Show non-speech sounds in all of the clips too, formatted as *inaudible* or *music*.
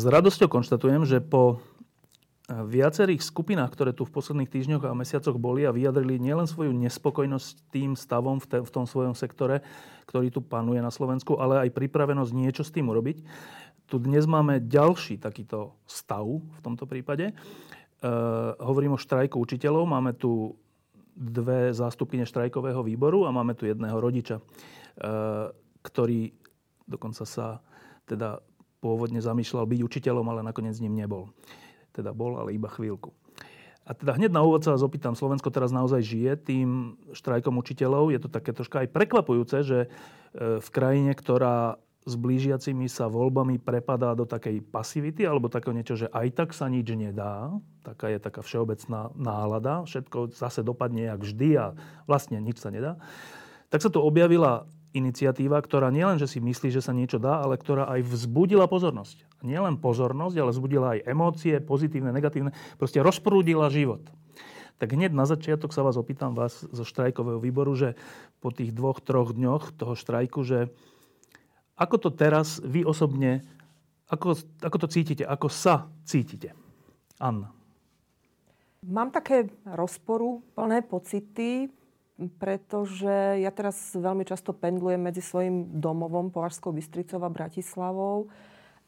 S radosťou konštatujem, že po viacerých skupinách, ktoré tu v posledných týždňoch a mesiacoch boli a vyjadrili nielen svoju nespokojnosť tým stavom v, te, v tom svojom sektore, ktorý tu panuje na Slovensku, ale aj pripravenosť niečo s tým urobiť. Tu dnes máme ďalší takýto stav v tomto prípade. E, hovorím o štrajku učiteľov. Máme tu dve zástupkyne štrajkového výboru a máme tu jedného rodiča, e, ktorý dokonca sa teda pôvodne zamýšľal byť učiteľom, ale nakoniec ním nebol. Teda bol, ale iba chvíľku. A teda hneď na úvod sa vás opýtam, Slovensko teraz naozaj žije tým štrajkom učiteľov. Je to také troška aj prekvapujúce, že e, v krajine, ktorá s blížiacimi sa voľbami prepadá do takej pasivity alebo takého niečo, že aj tak sa nič nedá. Taká je taká všeobecná nálada. Všetko zase dopadne jak vždy a vlastne nič sa nedá. Tak sa tu objavila iniciatíva, ktorá nielen, že si myslí, že sa niečo dá, ale ktorá aj vzbudila pozornosť. Nielen pozornosť, ale vzbudila aj emócie, pozitívne, negatívne. Proste rozprúdila život. Tak hneď na začiatok sa vás opýtam vás zo štrajkového výboru, že po tých dvoch, troch dňoch toho štrajku, že ako to teraz vy osobne, ako, ako to cítite, ako sa cítite? Anna. Mám také rozporu, plné pocity, pretože ja teraz veľmi často pendlujem medzi svojim domovom Považskou Bystricou a Bratislavou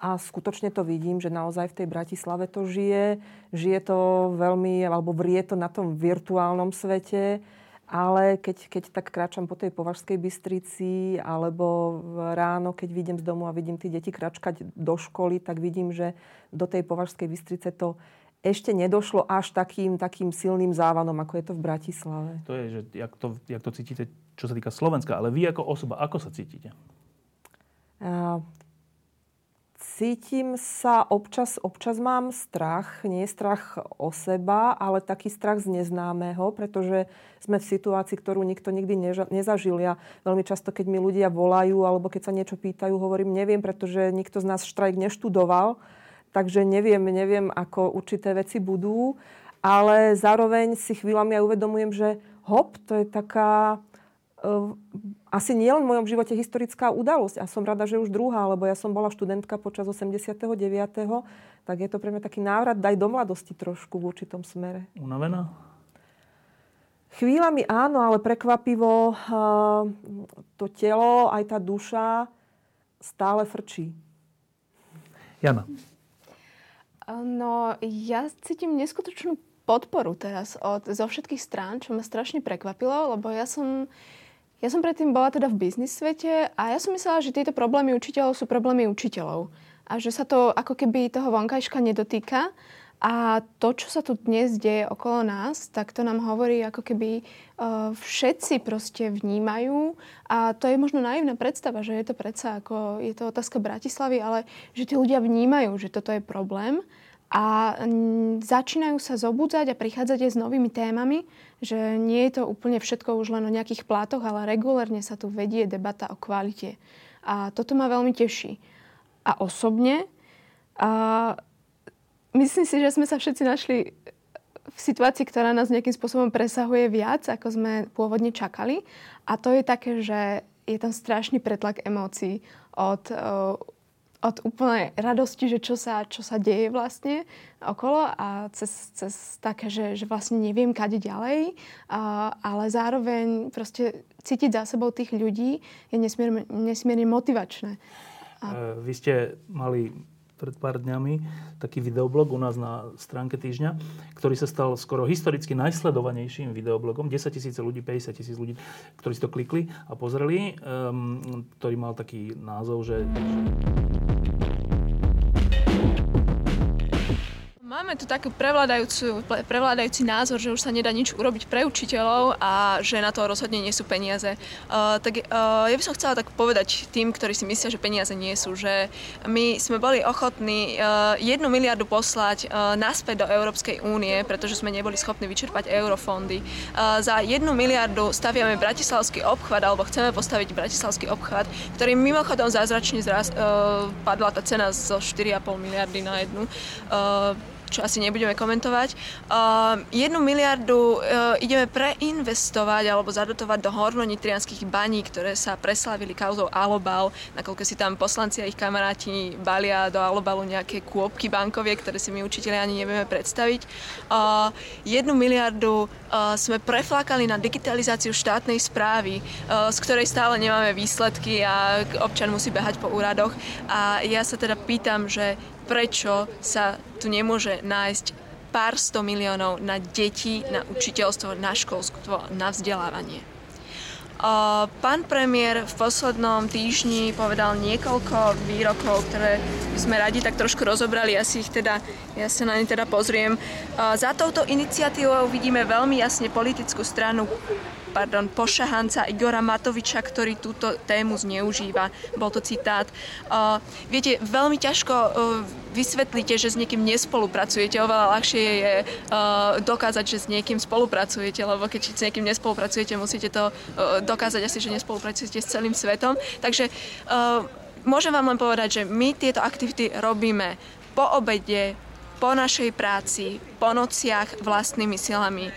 a skutočne to vidím, že naozaj v tej Bratislave to žije. Žije to veľmi, alebo vrie to na tom virtuálnom svete, ale keď, keď tak kráčam po tej Považskej Bystrici alebo ráno, keď vidím z domu a vidím tie deti kračkať do školy, tak vidím, že do tej Považskej Bystrice to ešte nedošlo až takým, takým silným závanom, ako je to v Bratislave. To je, že jak to, jak to cítite, čo sa týka Slovenska, ale vy ako osoba, ako sa cítite? Uh, cítim sa, občas, občas mám strach, nie strach o seba, ale taký strach z neznámeho, pretože sme v situácii, ktorú nikto nikdy neža, nezažil. Ja veľmi často, keď mi ľudia volajú alebo keď sa niečo pýtajú, hovorím, neviem, pretože nikto z nás štrajk neštudoval takže neviem, neviem, ako určité veci budú, ale zároveň si chvíľami aj uvedomujem, že hop, to je taká uh, asi nie len v mojom živote historická udalosť a som rada, že už druhá, lebo ja som bola študentka počas 89. tak je to pre mňa taký návrat daj do mladosti trošku v určitom smere. Unavená? Chvíľami áno, ale prekvapivo uh, to telo, aj tá duša stále frčí. Jana. No, ja cítim neskutočnú podporu teraz od, zo všetkých strán, čo ma strašne prekvapilo, lebo ja som, ja som predtým bola teda v biznis svete a ja som myslela, že tieto problémy učiteľov sú problémy učiteľov. A že sa to ako keby toho vonkajška nedotýka. A to, čo sa tu dnes deje okolo nás, tak to nám hovorí, ako keby uh, všetci proste vnímajú. A to je možno naivná predstava, že je to predsa ako, je to otázka Bratislavy, ale že tí ľudia vnímajú, že toto je problém a začínajú sa zobudzať a prichádzať aj s novými témami, že nie je to úplne všetko už len o nejakých plátoch, ale regulérne sa tu vedie debata o kvalite. A toto ma veľmi teší. A osobne a myslím si, že sme sa všetci našli v situácii, ktorá nás nejakým spôsobom presahuje viac, ako sme pôvodne čakali. A to je také, že je tam strašný pretlak emócií od od úplnej radosti, že čo sa, čo sa deje vlastne okolo a cez, cez také, že, že vlastne neviem, kade ďalej, a, ale zároveň proste cítiť za sebou tých ľudí je nesmierne, nesmierne motivačné. A... Vy ste mali pred pár dňami taký videoblog u nás na stránke týždňa, ktorý sa stal skoro historicky najsledovanejším videoblogom. 10 tisíc ľudí, 50 tisíc ľudí, ktorí si to klikli a pozreli, um, ktorý mal taký názov, že Máme tu taký prevládajúci názor, že už sa nedá nič urobiť pre učiteľov a že na to rozhodne nie sú peniaze. Uh, tak uh, ja by som chcela tak povedať tým, ktorí si myslia, že peniaze nie sú, že my sme boli ochotní uh, jednu miliardu poslať uh, naspäť do Európskej únie, pretože sme neboli schopní vyčerpať eurofondy. Uh, za jednu miliardu staviame Bratislavský obchvat, alebo chceme postaviť Bratislavský obchvat, ktorý mimochodom zázračne zraz, uh, padla tá cena zo 4,5 miliardy na jednu. Uh, čo asi nebudeme komentovať. Uh, jednu miliardu uh, ideme preinvestovať alebo zadotovať do hornonitrianských baní, ktoré sa preslavili kauzou Alobal, nakoľko si tam poslanci a ich kamaráti balia do Alobalu nejaké kôpky bankovie, ktoré si my učiteľi ani nevieme predstaviť. Uh, jednu miliardu sme preflákali na digitalizáciu štátnej správy, z ktorej stále nemáme výsledky a občan musí behať po úradoch. A ja sa teda pýtam, že prečo sa tu nemôže nájsť pár sto miliónov na deti, na učiteľstvo, na školstvo, na vzdelávanie. Pán premiér v poslednom týždni povedal niekoľko výrokov, ktoré sme radi tak trošku rozobrali. Ja si ich teda, ja sa na ne teda pozriem. Za touto iniciatívou vidíme veľmi jasne politickú stranu pardon, pošahanca Igora Matoviča, ktorý túto tému zneužíva. Bol to citát. Uh, viete, veľmi ťažko uh, vysvetlíte, že s niekým nespolupracujete. Oveľa ľahšie je uh, dokázať, že s niekým spolupracujete, lebo keď s niekým nespolupracujete, musíte to uh, dokázať asi, že nespolupracujete s celým svetom. Takže uh, môžem vám len povedať, že my tieto aktivity robíme po obede, po našej práci, po nociach vlastnými silami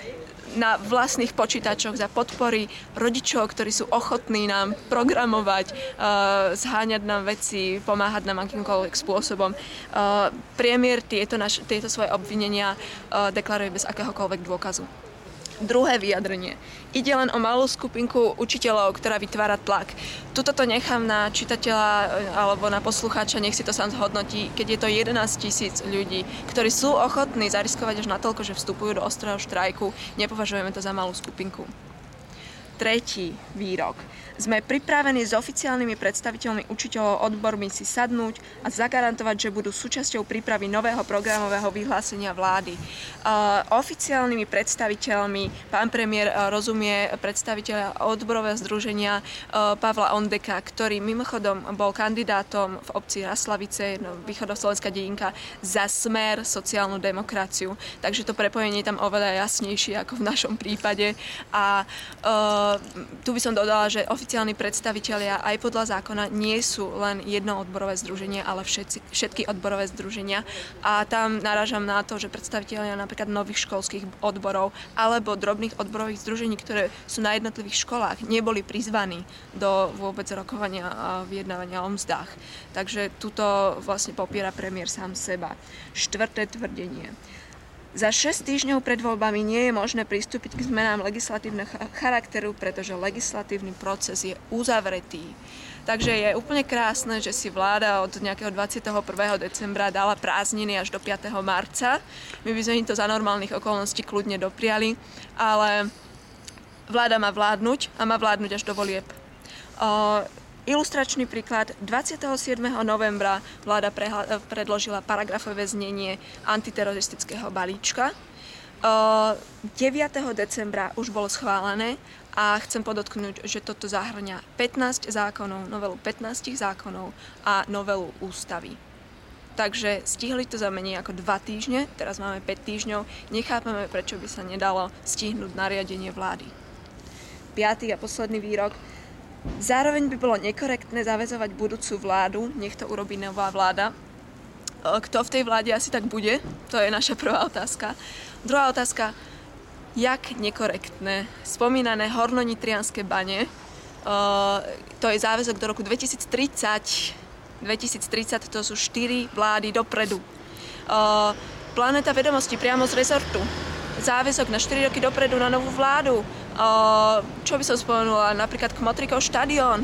na vlastných počítačoch za podpory rodičov, ktorí sú ochotní nám programovať, uh, zháňať nám veci, pomáhať nám akýmkoľvek spôsobom. Uh, Premiér tieto, naš, tieto svoje obvinenia uh, deklaruje bez akéhokoľvek dôkazu. Druhé vyjadrenie. Ide len o malú skupinku učiteľov, ktorá vytvára tlak. Tuto to nechám na čitateľa e, alebo na poslucháča, nech si to sám zhodnotí, keď je to 11 tisíc ľudí, ktorí sú ochotní zariskovať až natoľko, že vstupujú do ostrého štrajku. Nepovažujeme to za malú skupinku. Tretí výrok. Sme pripravení s oficiálnymi predstaviteľmi učiteľov odbormi si sadnúť a zagarantovať, že budú súčasťou prípravy nového programového vyhlásenia vlády. Uh, oficiálnymi predstaviteľmi pán premiér uh, rozumie predstaviteľa odborového združenia uh, Pavla Ondeka, ktorý mimochodom bol kandidátom v obci Raslavice, východoslovenská dedinka, za smer sociálnu demokraciu. Takže to prepojenie je tam oveľa jasnejšie ako v našom prípade. A uh, tu by som dodala, že oficiálni predstavitelia aj podľa zákona nie sú len jedno odborové združenie, ale všetci, všetky odborové združenia. A tam narážam na to, že predstavitelia napríklad nových školských odborov alebo drobných odborových združení, ktoré sú na jednotlivých školách, neboli prizvaní do vôbec rokovania a vyjednávania o mzdách. Takže tuto vlastne popiera premiér sám seba. Štvrté tvrdenie. Za 6 týždňov pred voľbami nie je možné pristúpiť k zmenám legislatívneho charakteru, pretože legislatívny proces je uzavretý. Takže je úplne krásne, že si vláda od nejakého 21. decembra dala prázdniny až do 5. marca. My by sme im to za normálnych okolností kľudne dopriali, ale vláda má vládnuť a má vládnuť až do volieb. Ilustračný príklad. 27. novembra vláda predložila paragrafové znenie antiteroristického balíčka. 9. decembra už bolo schválené a chcem podotknúť, že toto zahrňa 15 zákonov, novelu 15 zákonov a novelu ústavy. Takže stihli to za menej ako 2 týždne, teraz máme 5 týždňov, nechápeme, prečo by sa nedalo stihnúť nariadenie vlády. Piatý a posledný výrok. Zároveň by bolo nekorektné zavezovať budúcu vládu, nech to urobí nová vláda. Kto v tej vláde asi tak bude? To je naša prvá otázka. Druhá otázka, jak nekorektné spomínané hornonitrianské bane, to je záväzok do roku 2030. 2030 to sú 4 vlády dopredu. Planeta vedomosti priamo z rezortu. Záväzok na 4 roky dopredu na novú vládu čo by som spomenula, napríklad Kmotrikov štadión,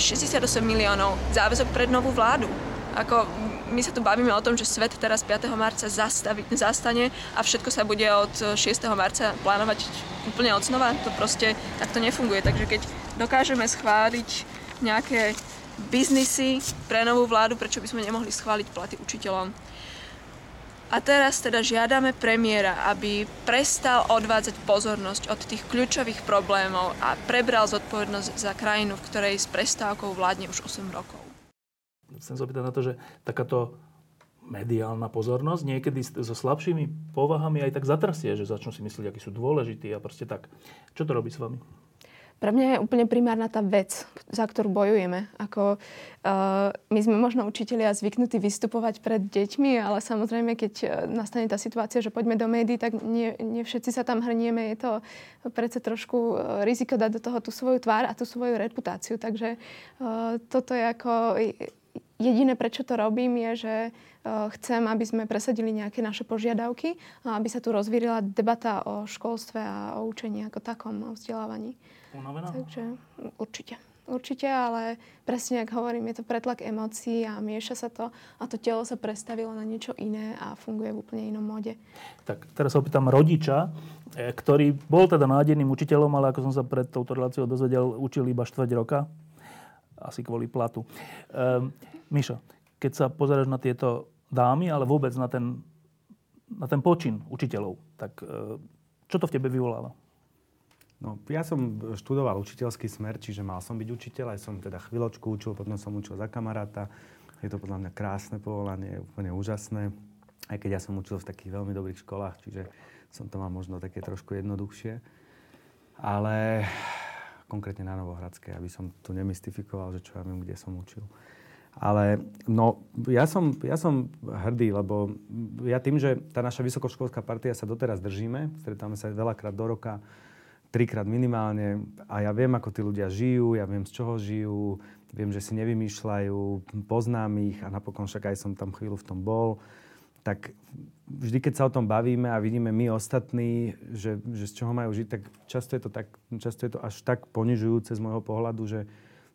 68 miliónov, záväzok pred novú vládu. Ako my sa tu bavíme o tom, že svet teraz 5. marca zastavi, zastane a všetko sa bude od 6. marca plánovať úplne od znova. To proste takto nefunguje. Takže keď dokážeme schváliť nejaké biznisy pre novú vládu, prečo by sme nemohli schváliť platy učiteľom? A teraz teda žiadame premiéra, aby prestal odvádzať pozornosť od tých kľúčových problémov a prebral zodpovednosť za krajinu, v ktorej s prestávkou vládne už 8 rokov. Chcem sa na to, že takáto mediálna pozornosť niekedy so slabšími povahami aj tak zatrasie, že začnú si myslieť, akí sú dôležití a proste tak. Čo to robí s vami? Pre mňa je úplne primárna tá vec, za ktorú bojujeme. Ako, uh, my sme možno učitelia zvyknutí vystupovať pred deťmi, ale samozrejme, keď uh, nastane tá situácia, že poďme do médií, tak nie, nie všetci sa tam hrnieme. Je to predsa trošku uh, riziko dať do toho tú svoju tvár a tú svoju reputáciu. Takže uh, toto je ako... Jediné, prečo to robím, je, že chcem, aby sme presadili nejaké naše požiadavky a aby sa tu rozvírila debata o školstve a o učení ako takom, o vzdelávaní. Unavená? Takže určite. Určite, ale presne, ako hovorím, je to pretlak emócií a mieša sa to a to telo sa prestavilo na niečo iné a funguje v úplne inom móde. Tak teraz sa opýtam rodiča, e, ktorý bol teda nádejným učiteľom, ale ako som sa pred touto reláciou dozvedel, učil iba štvrť roka. Asi kvôli platu. Um, Mišo, keď sa pozeráš na tieto dámy, ale vôbec na ten, na ten počin učiteľov, tak e, čo to v tebe vyvoláva? No, ja som študoval učiteľský smer, čiže mal som byť učiteľ, aj som teda chvíľočku učil, potom som učil za kamaráta. Je to podľa mňa krásne povolanie, úplne úžasné. Aj keď ja som učil v takých veľmi dobrých školách, čiže som to mal možno také trošku jednoduchšie. Ale konkrétne na Novohradskej, aby som tu nemystifikoval, že čo ja viem, kde som učil. Ale no, ja som, ja som hrdý, lebo ja tým, že tá naša vysokoškolská partia sa doteraz držíme, stretáme sa veľakrát do roka, trikrát minimálne a ja viem, ako tí ľudia žijú, ja viem, z čoho žijú, viem, že si nevymýšľajú, poznám ich a napokon však aj som tam chvíľu v tom bol. Tak vždy, keď sa o tom bavíme a vidíme my ostatní, že, že z čoho majú žiť, tak často je to, tak, často je to až tak ponižujúce z môjho pohľadu, že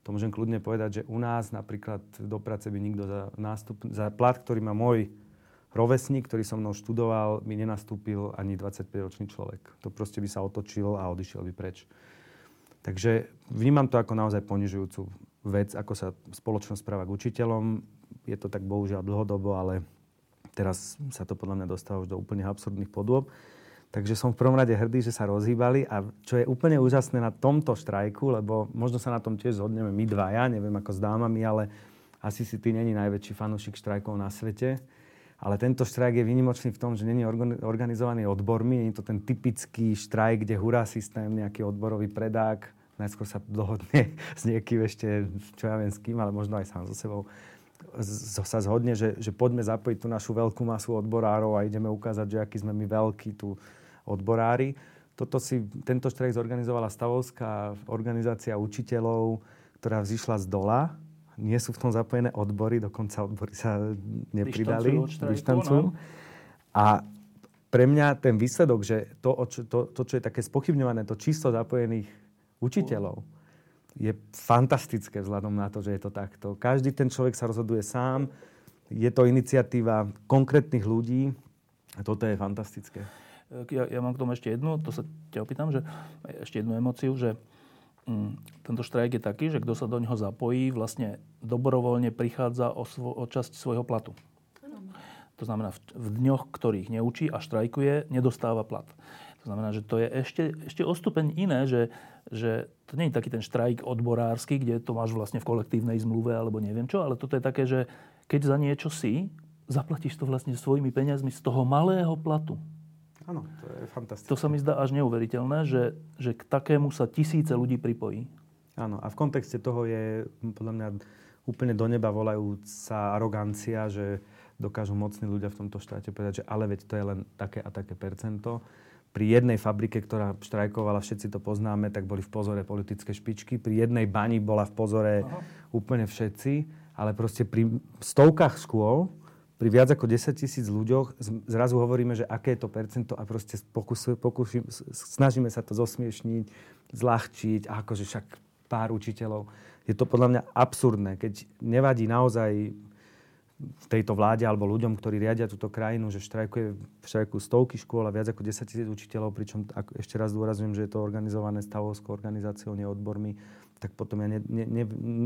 to môžem kľudne povedať, že u nás napríklad do práce by nikto za, nástup, za plat, ktorý má môj rovesník, ktorý so mnou študoval, mi nenastúpil ani 25-ročný človek. To proste by sa otočil a odišiel by preč. Takže vnímam to ako naozaj ponižujúcu vec, ako sa spoločnosť správa k učiteľom. Je to tak bohužiaľ dlhodobo, ale teraz sa to podľa mňa dostáva už do úplne absurdných podôb. Takže som v prvom rade hrdý, že sa rozhýbali a čo je úplne úžasné na tomto štrajku, lebo možno sa na tom tiež zhodneme my dvaja, neviem ako s dámami, ale asi si ty není najväčší fanúšik štrajkov na svete. Ale tento štrajk je výnimočný v tom, že není organizovaný odbormi, je to ten typický štrajk, kde hurá systém, nejaký odborový predák, najskôr sa dohodne *laughs* s niekým ešte, čo ja viem s kým, ale možno aj sám so sebou, sa zhodne, že, že poďme zapojiť tú našu veľkú masu odborárov a ideme ukázať, že aký sme my veľkí tu odborári. Toto si, tento štrajk zorganizovala stavovská organizácia učiteľov, ktorá vzýšla z dola nie sú v tom zapojené odbory, dokonca odbory sa nepridali. Dištancujú. No. A pre mňa ten výsledok, že to, to, to, čo je také spochybňované, to číslo zapojených učiteľov, je fantastické vzhľadom na to, že je to takto. Každý ten človek sa rozhoduje sám, je to iniciatíva konkrétnych ľudí a toto je fantastické. Ja, ja mám k tomu ešte jednu, to sa ťa opýtam, že ešte jednu emociu, že Mm, tento štrajk je taký, že kto sa do neho zapojí, vlastne dobrovoľne prichádza o, svo, o časť svojho platu. To znamená, v, v dňoch, ktorých neučí a štrajkuje, nedostáva plat. To znamená, že to je ešte, ešte o stupeň iné, že, že to nie je taký ten štrajk odborársky, kde to máš vlastne v kolektívnej zmluve alebo neviem čo, ale toto je také, že keď za niečo si, zaplatíš to vlastne svojimi peniazmi z toho malého platu. Áno, to je fantastické. To sa mi zdá až neuveriteľné, že, že k takému sa tisíce ľudí pripojí. Áno, a v kontexte toho je podľa mňa úplne do neba volajúca arogancia, že dokážu mocní ľudia v tomto štáte povedať, že ale veď to je len také a také percento. Pri jednej fabrike, ktorá štrajkovala, všetci to poznáme, tak boli v pozore politické špičky. Pri jednej bani bola v pozore Aha. úplne všetci. Ale proste pri stovkách škôl pri viac ako 10 tisíc ľuďoch zrazu hovoríme, že aké je to percento a proste pokus, pokus, snažíme sa to zosmiešniť, zľahčiť a akože však pár učiteľov. Je to podľa mňa absurdné, keď nevadí naozaj v tejto vláde alebo ľuďom, ktorí riadia túto krajinu, že štrajkuje, štrajkujú stovky škôl a viac ako 10 tisíc učiteľov, pričom ešte raz dôrazujem, že je to organizované stavovskou organizáciou, nie odbormi, tak potom ja ne, ne, ne,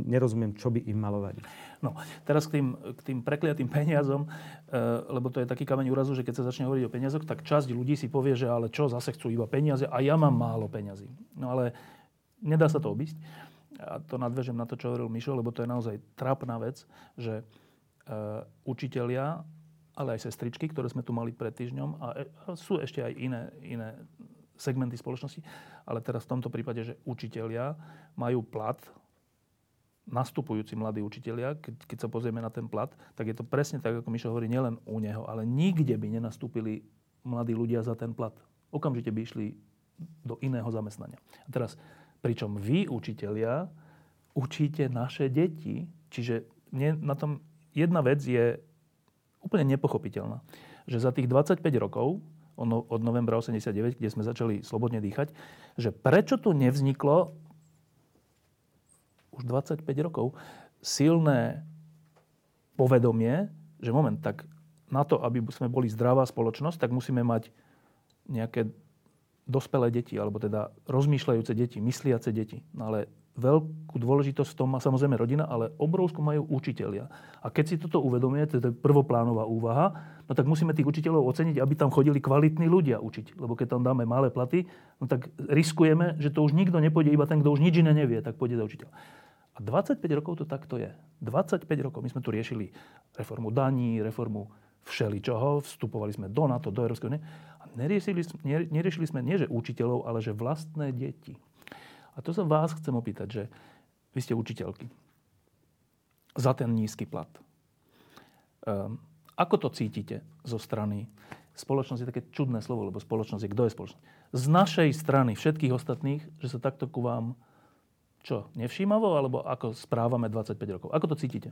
nerozumiem, čo by im malo vadiť. No, teraz k tým, k tým prekliatým peniazom, e, lebo to je taký kameň úrazu, že keď sa začne hovoriť o peniazoch, tak časť ľudí si povie, že ale čo, zase chcú iba peniaze a ja mám málo peniazy. No ale nedá sa to obísť. A to nadvežem na to, čo hovoril Mišo, lebo to je naozaj trápna vec, že e, učitelia, ale aj sestričky, ktoré sme tu mali pred týždňom, a, e, sú ešte aj iné, iné segmenty spoločnosti, ale teraz v tomto prípade, že učitelia majú plat, nastupujúci mladí učitelia, keď, keď sa pozrieme na ten plat, tak je to presne tak, ako Mišo hovorí, nielen u neho, ale nikde by nenastúpili mladí ľudia za ten plat. Okamžite by išli do iného zamestnania. A teraz, pričom vy, učitelia, učíte naše deti, čiže na tom jedna vec je úplne nepochopiteľná, že za tých 25 rokov od novembra 89, kde sme začali slobodne dýchať, že prečo tu nevzniklo už 25 rokov silné povedomie, že moment, tak na to, aby sme boli zdravá spoločnosť, tak musíme mať nejaké dospelé deti, alebo teda rozmýšľajúce deti, mysliace deti. No ale veľkú dôležitosť v tom má samozrejme rodina, ale obrovskú majú učitelia. A keď si toto uvedomuje, to je prvoplánová úvaha, no tak musíme tých učiteľov oceniť, aby tam chodili kvalitní ľudia učiť. Lebo keď tam dáme malé platy, no tak riskujeme, že to už nikto nepôjde, iba ten, kto už nič iné nevie, tak pôjde za učiteľ. A 25 rokov to takto je. 25 rokov. My sme tu riešili reformu daní, reformu všeličoho, vstupovali sme do NATO, do Európskej únie a neriešili, neriešili sme nie že učiteľov, ale že vlastné deti. A to sa vás chcem opýtať, že vy ste učiteľky za ten nízky plat. Um, ako to cítite zo strany? Spoločnosť je také čudné slovo, lebo spoločnosť je kto je spoločnosť. Z našej strany, všetkých ostatných, že sa takto ku vám čo, nevšímavo, alebo ako správame 25 rokov? Ako to cítite?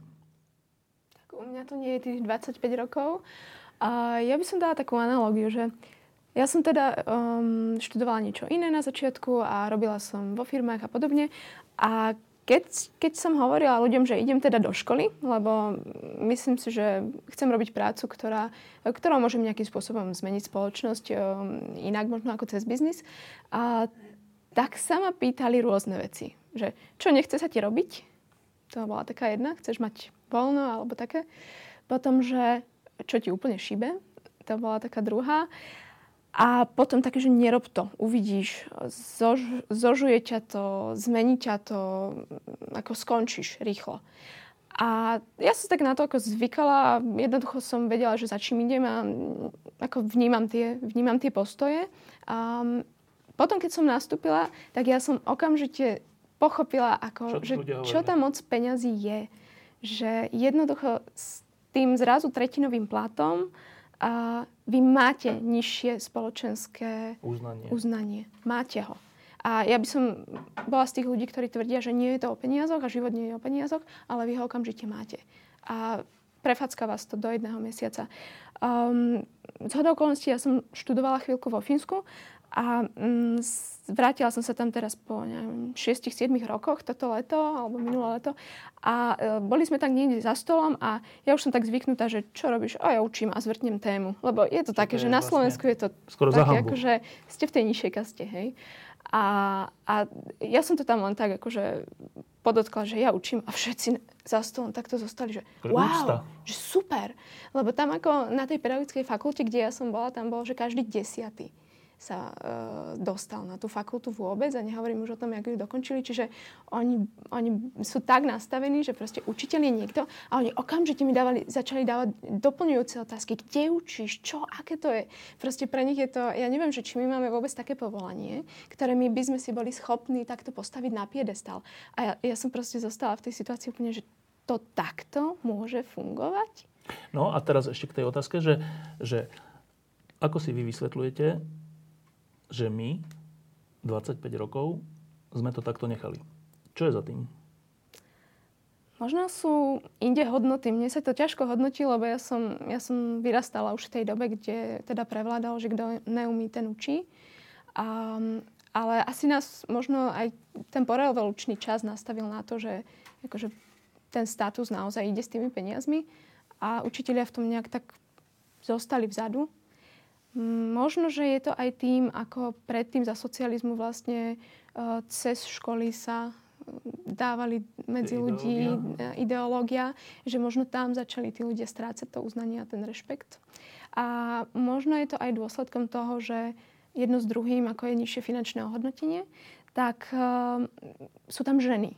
Tak u mňa to nie je tých 25 rokov. A ja by som dala takú analogiu, že ja som teda um, študovala niečo iné na začiatku a robila som vo firmách a podobne. A keď, keď som hovorila ľuďom, že idem teda do školy, lebo myslím si, že chcem robiť prácu, ktorá, ktorá môžem nejakým spôsobom zmeniť spoločnosť um, inak možno ako cez biznis, a tak sa ma pýtali rôzne veci. Že čo nechce sa ti robiť? To bola taká jedna. Chceš mať voľno alebo také. Potom, že čo ti úplne šíbe? To bola taká druhá. A potom také, že nerob to, uvidíš, zož, zožuje ťa to, zmení ťa to, ako skončíš rýchlo. A ja som tak na to ako zvykala a jednoducho som vedela, že za čím idem a ako vnímam tie, vnímam tie postoje. A potom, keď som nastúpila, tak ja som okamžite pochopila, ako, čo, že čo tá moc peňazí je. Že jednoducho s tým zrazu tretinovým platom a vy máte nižšie spoločenské uznanie. uznanie. Máte ho. A ja by som bola z tých ľudí, ktorí tvrdia, že nie je to o peniazoch a život nie je o peniazoch, ale vy ho okamžite máte. A prefacká vás to do jedného mesiaca. Um, z hodou okolností ja som študovala chvíľku vo Fínsku a um, vrátila som sa tam teraz po 6-7 rokoch toto leto, alebo minulé leto. A e, boli sme tak niekde za stolom a ja už som tak zvyknutá, že čo robíš? A ja učím a zvrtnem tému. Lebo je to čo také, to je že na vlastne Slovensku je to skoro také, ako, že ste v tej nižšej kaste, hej. A, a ja som to tam len tak akože podotkla, že ja učím a všetci za stolom takto zostali, že wow, že super. Lebo tam ako na tej pedagogickej fakulte, kde ja som bola, tam bol, že každý desiatý sa e, dostal na tú fakultu vôbec a nehovorím už o tom, ako ju dokončili. Čiže oni, oni sú tak nastavení, že proste učiteľ je niekto a oni okamžite mi dávali, začali dávať doplňujúce otázky. Kde učíš? Čo? Aké to je? Proste pre nich je to, ja neviem, že či my máme vôbec také povolanie, ktoré my by sme si boli schopní takto postaviť na piedestal. A ja, ja som proste zostala v tej situácii úplne, že to takto môže fungovať? No a teraz ešte k tej otázke, že, že ako si vy vysvetľujete, že my 25 rokov sme to takto nechali. Čo je za tým? Možno sú inde hodnoty. Mne sa to ťažko hodnotí, lebo ja som, ja som vyrastala už v tej dobe, kde teda prevládal, že kto neumí, ten učí. A, ale asi nás možno aj ten porevolučný čas nastavil na to, že akože ten status naozaj ide s tými peniazmi a učiteľia v tom nejak tak zostali vzadu Možno, že je to aj tým, ako predtým za socializmu vlastne e, cez školy sa dávali medzi ľudí ideológia, že možno tam začali tí ľudia strácať to uznanie a ten rešpekt. A možno je to aj dôsledkom toho, že jedno s druhým, ako je nižšie finančné ohodnotenie, tak uh, sú tam ženy.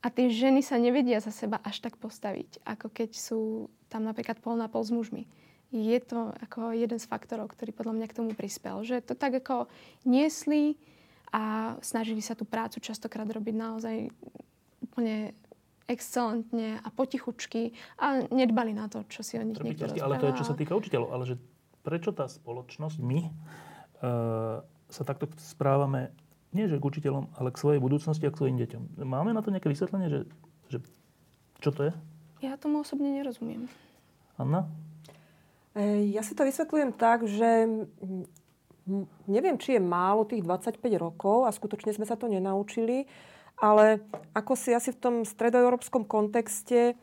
A tie ženy sa nevedia za seba až tak postaviť, ako keď sú tam napríklad pol na pol s mužmi. Je to ako jeden z faktorov, ktorý podľa mňa k tomu prispel. Že to tak ako niesli a snažili sa tú prácu častokrát robiť naozaj úplne excelentne a potichučky a nedbali na to, čo si o nich niekto Ale to je, čo sa týka učiteľov. Ale že prečo tá spoločnosť, my, uh, sa takto správame nie že k učiteľom, ale k svojej budúcnosti a k svojim deťom. Máme na to nejaké vysvetlenie, že, že čo to je? Ja tomu osobne nerozumiem. Anna? E, ja si to vysvetľujem tak, že neviem, či je málo tých 25 rokov a skutočne sme sa to nenaučili, ale ako si asi v tom stredoeurópskom kontexte e,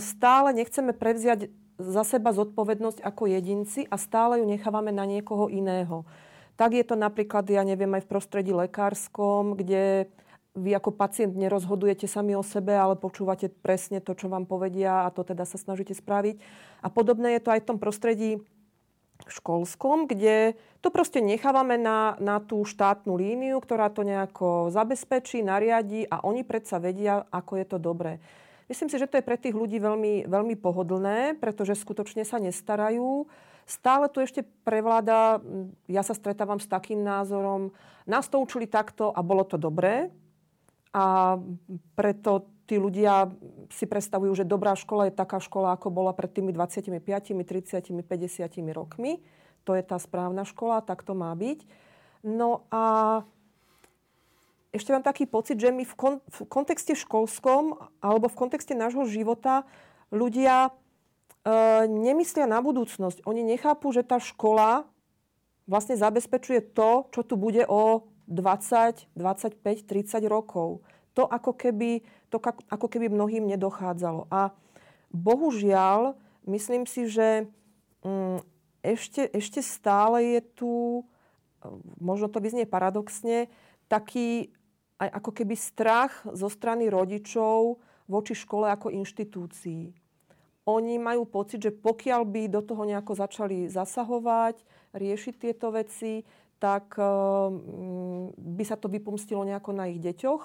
stále nechceme prevziať za seba zodpovednosť ako jedinci a stále ju nechávame na niekoho iného. Tak je to napríklad, ja neviem, aj v prostredí lekárskom, kde vy ako pacient nerozhodujete sami o sebe, ale počúvate presne to, čo vám povedia a to teda sa snažíte spraviť. A podobné je to aj v tom prostredí školskom, kde to proste nechávame na, na tú štátnu líniu, ktorá to nejako zabezpečí, nariadi a oni predsa vedia, ako je to dobré. Myslím si, že to je pre tých ľudí veľmi, veľmi pohodlné, pretože skutočne sa nestarajú Stále tu ešte prevláda, ja sa stretávam s takým názorom, nás to učili takto a bolo to dobré. A preto tí ľudia si predstavujú, že dobrá škola je taká škola, ako bola pred tými 25, 30, 50 rokmi. To je tá správna škola, tak to má byť. No a ešte mám taký pocit, že my v, kon- v kontexte školskom alebo v kontexte nášho života ľudia E, nemyslia na budúcnosť. Oni nechápu, že tá škola vlastne zabezpečuje to, čo tu bude o 20, 25, 30 rokov. To ako keby, to ako keby mnohým nedochádzalo. A bohužiaľ, myslím si, že mm, ešte, ešte stále je tu, možno to vyznie paradoxne, taký aj ako keby strach zo strany rodičov voči škole ako inštitúcii oni majú pocit, že pokiaľ by do toho nejako začali zasahovať, riešiť tieto veci, tak eh, mm, by sa to vypomstilo nejako na ich deťoch.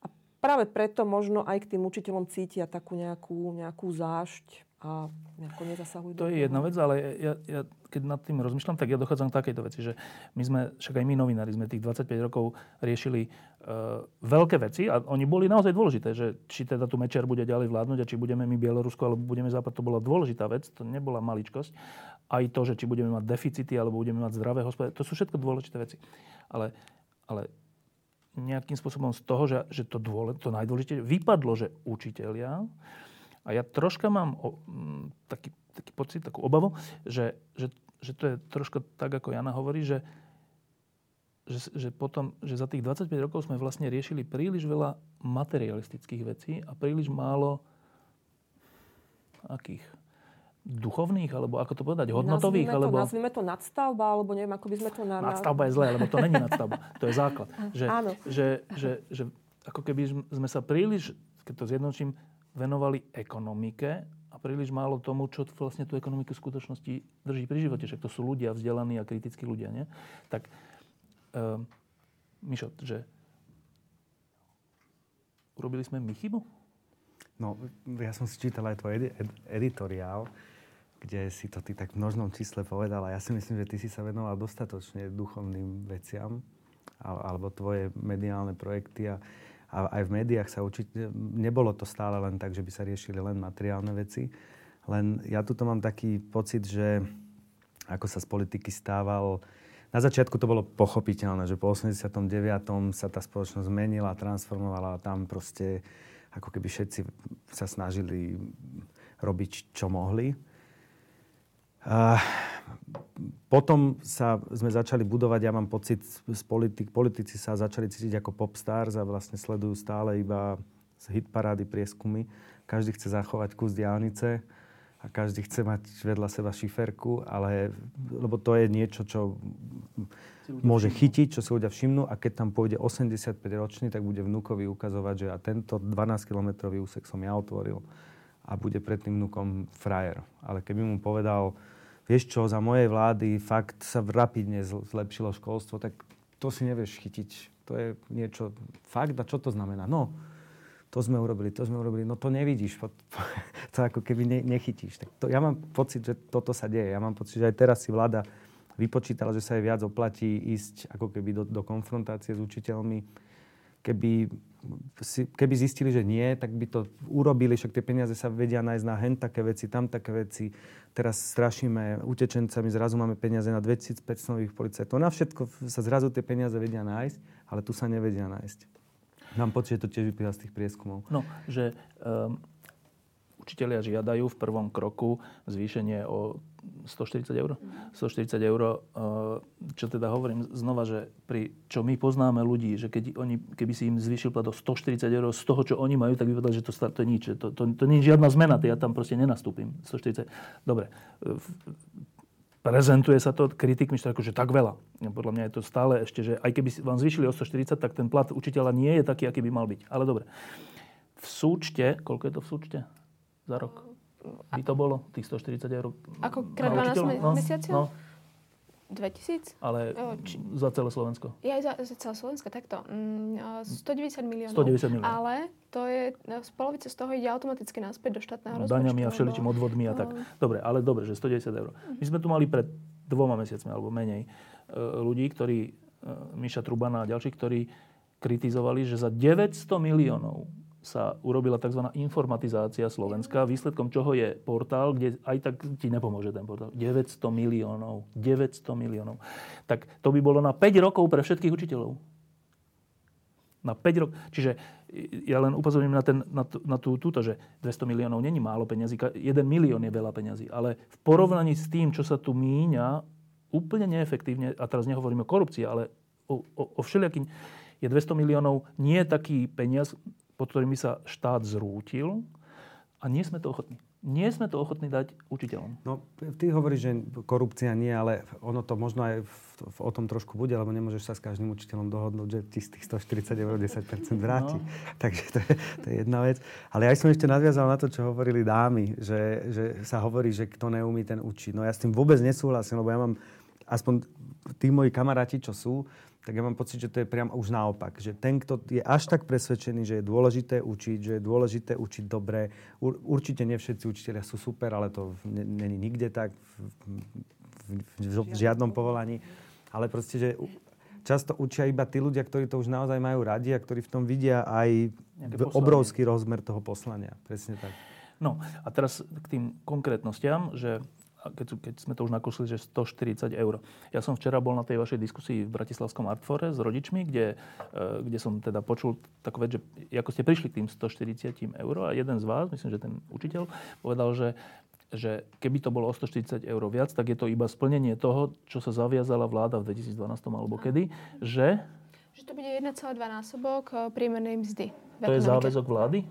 A práve preto možno aj k tým učiteľom cítia takú nejakú, nejakú zášť a nejako nezasahujú. To je jedna vec, ale ja, ja keď nad tým rozmýšľam, tak ja dochádzam k takejto veci, že my sme, však aj my novinári sme tých 25 rokov riešili uh, veľké veci a oni boli naozaj dôležité, že či teda tu Mečer bude ďalej vládnuť a či budeme my Bielorusko alebo budeme Západ, to bola dôležitá vec, to nebola maličkosť. Aj to, že či budeme mať deficity alebo budeme mať zdravé hospodárstvo, to sú všetko dôležité veci. Ale, ale nejakým spôsobom z toho, že, že to, dôle, to najdôležitejšie vypadlo, že učitelia a ja troška mám o, m, taký, taký pocit, takú obavu, že, že, že to je troška tak, ako Jana hovorí, že, že, že, potom, že za tých 25 rokov sme vlastne riešili príliš veľa materialistických vecí a príliš málo akých duchovných, alebo ako to povedať, hodnotových? Nazvime alebo... to, nazvime to nadstavba, alebo neviem, ako by sme to... Na... Nadstavba je zlé, lebo to není nadstavba. *laughs* To je základ. Že, Áno. Že, že, že, ako keby sme sa príliš, keď to zjednočím, venovali ekonomike a príliš málo tomu, čo vlastne tú ekonomiku v skutočnosti drží pri živote. Však to sú ľudia, vzdelaní a kritickí ľudia, nie? Tak, uh, Mišo, že urobili sme my chybu? No, ja som si čítal aj tvoj edi- ed- editoriál, kde si to ty tak v množnom čísle povedal a ja si myslím, že ty si sa venoval dostatočne duchovným veciam alebo tvoje mediálne projekty a a aj v médiách sa určite, nebolo to stále len tak, že by sa riešili len materiálne veci. Len ja tuto mám taký pocit, že ako sa z politiky stával, na začiatku to bolo pochopiteľné, že po 89. sa tá spoločnosť zmenila, transformovala a tam proste ako keby všetci sa snažili robiť, čo mohli. Potom sa sme začali budovať, ja mám pocit, z politik, politici sa začali cítiť ako popstars a vlastne sledujú stále iba z hitparády prieskumy. Každý chce zachovať kus diálnice a každý chce mať vedľa seba šiferku, ale, lebo to je niečo, čo môže chytiť, čo si ľudia všimnú a keď tam pôjde 85 ročný, tak bude vnúkovi ukazovať, že a tento 12-kilometrový úsek som ja otvoril a bude pred tým vnúkom frajer. Ale keby mu povedal, vieš čo, za mojej vlády fakt sa rapidne zlepšilo školstvo, tak to si nevieš chytiť. To je niečo fakt a čo to znamená? No, to sme urobili, to sme urobili, no to nevidíš, *laughs* to ako keby ne, nechytíš. Tak to, ja mám pocit, že toto sa deje. Ja mám pocit, že aj teraz si vláda vypočítala, že sa jej viac oplatí ísť ako keby do, do konfrontácie s učiteľmi. Keby, keby zistili, že nie, tak by to urobili, však tie peniaze sa vedia nájsť na hen také veci, tam také veci. Teraz strašíme utečencami, zrazu máme peniaze na 2500 nových policajtov. Na všetko sa zrazu tie peniaze vedia nájsť, ale tu sa nevedia nájsť. Mám pocit, že to tiež vyplýva z tých prieskumov. No, že um, učitelia žiadajú v prvom kroku zvýšenie o 140 eur. 140 eur, čo teda hovorím znova, že pri, čo my poznáme ľudí, že keď oni, keby si im zvýšil plat o 140 eur z toho, čo oni majú, tak by povedali, že to, to je nič. To, to, to nie je žiadna zmena, ja tam proste nenastúpim. 140. Dobre prezentuje sa to kritikmi, že akože tak veľa. Podľa mňa je to stále ešte, že aj keby vám zvýšili o 140, tak ten plat učiteľa nie je taký, aký by mal byť. Ale dobre. V súčte, koľko je to v súčte za rok? By to bolo tých 140 eur? Ako krát 12 no, mesiacov? No, 2000? Ale či... za celé Slovensko. Ja aj za, za celé Slovensko, takto. 190 mm, miliónov. 190 miliónov. Ale to je, z polovice z toho ide automaticky naspäť do štátneho rozpočtu. Daňami a všeličím odvodmi a tak. Dobre, ale dobre, že 190 eur. My sme tu mali pred dvoma mesiacmi, alebo menej, e, ľudí, ktorí, e, Miša Trubana a ďalší, ktorí kritizovali, že za 900 miliónov sa urobila tzv. informatizácia Slovenska, výsledkom čoho je portál, kde aj tak ti nepomôže ten portál. 900 miliónov. 900 miliónov. Tak to by bolo na 5 rokov pre všetkých učiteľov. Na 5 rokov. Čiže ja len upozorním na, ten, na, tú, na tú, túto, že 200 miliónov není málo peňazí, 1 milión je veľa peňazí. Ale v porovnaní s tým, čo sa tu míňa, úplne neefektívne, a teraz nehovorím o korupcii, ale o, o, o všelijakým, je 200 miliónov nie taký peniaz, pod ktorými sa štát zrútil a nie sme to ochotní. Nie sme to ochotní dať učiteľom. No, ty hovoríš, že korupcia nie, ale ono to možno aj v, v, o tom trošku bude, lebo nemôžeš sa s každým učiteľom dohodnúť, že ti z tých 140 eur 10% vráti. No. *laughs* Takže to je, to je jedna vec. Ale ja som ešte nadviazal na to, čo hovorili dámy, že, že sa hovorí, že kto neumí, ten učí. No ja s tým vôbec nesúhlasím, lebo ja mám aspoň tí moji kamaráti, čo sú, tak ja mám pocit, že to je priam už naopak. Že ten, kto je až tak presvedčený, že je dôležité učiť, že je dôležité učiť dobre. Určite nie všetci učiteľia sú super, ale to není nikde tak v, v, v, v žiadnom povolaní. Ale proste, že často učia iba tí ľudia, ktorí to už naozaj majú radi a ktorí v tom vidia aj obrovský rozmer toho poslania. Presne tak. No a teraz k tým konkrétnostiam, že keď, keď sme to už nakúsili, že 140 eur. Ja som včera bol na tej vašej diskusii v Bratislavskom Artfore s rodičmi, kde, e, kde som teda počul takú vec, že ako ste prišli k tým 140 eur a jeden z vás, myslím, že ten učiteľ, povedal, že že keby to bolo o 140 eur viac, tak je to iba splnenie toho, čo sa zaviazala vláda v 2012 alebo kedy, že... Že to bude 1,2 násobok e, priemernej mzdy. To je záväzok vlády?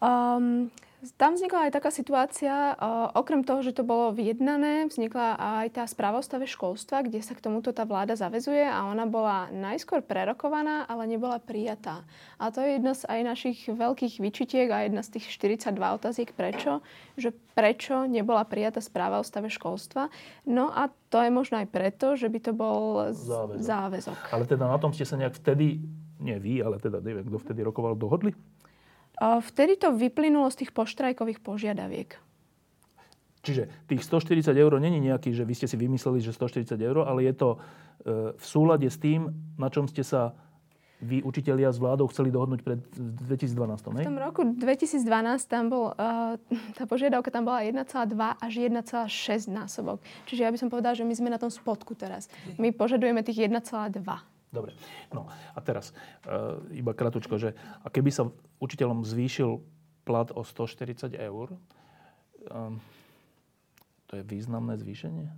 Um, tam vznikla aj taká situácia, okrem toho, že to bolo vyjednané, vznikla aj tá správa o stave školstva, kde sa k tomuto tá vláda zavezuje a ona bola najskôr prerokovaná, ale nebola prijatá. A to je jedna z aj našich veľkých vyčitiek a jedna z tých 42 otáziek prečo, že prečo nebola prijatá správa o stave školstva. No a to je možno aj preto, že by to bol záväzok. záväzok. Ale teda na tom ste sa nejak vtedy, nie vy, ale teda neviem, kto vtedy rokoval, dohodli? Vtedy to vyplynulo z tých poštrajkových požiadaviek. Čiže tých 140 eur není nejaký, že vy ste si vymysleli, že 140 eur, ale je to e, v súlade s tým, na čom ste sa vy, učitelia s vládou, chceli dohodnúť pred 2012. Ne? V tom roku 2012 tam bol, uh, tá požiadavka tam bola 1,2 až 1,6 násobok. Čiže ja by som povedala, že my sme na tom spodku teraz. My požadujeme tých 1,2. Dobre. No a teraz, uh, iba kratučko, že a keby sa učiteľom zvýšil plat o 140 eur, um, to je významné zvýšenie?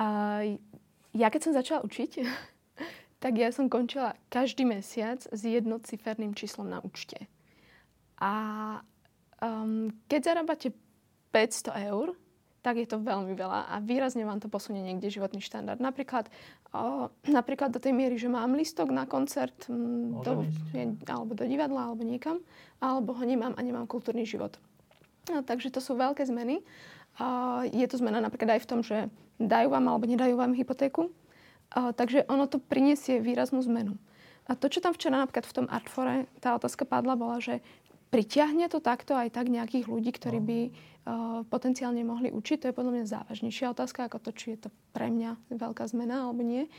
A ja keď som začala učiť, *laughs* tak ja som končila každý mesiac s jednociferným číslom na účte. A um, keď zarábate 500 eur, tak je to veľmi veľa a výrazne vám to posunie niekde životný štandard. Napríklad, napríklad do tej miery, že mám listok na koncert m, do, alebo do divadla alebo niekam, alebo ho nemám a nemám kultúrny život. No, takže to sú veľké zmeny. A je to zmena napríklad aj v tom, že dajú vám alebo nedajú vám hypotéku. A, takže ono to prinesie výraznú zmenu. A to, čo tam včera napríklad v tom Artfore, tá otázka padla, bola, že pritiahne to takto aj tak nejakých ľudí, ktorí no. by uh, potenciálne mohli učiť? To je podľa mňa závažnejšia otázka ako to, či je to pre mňa veľká zmena alebo nie.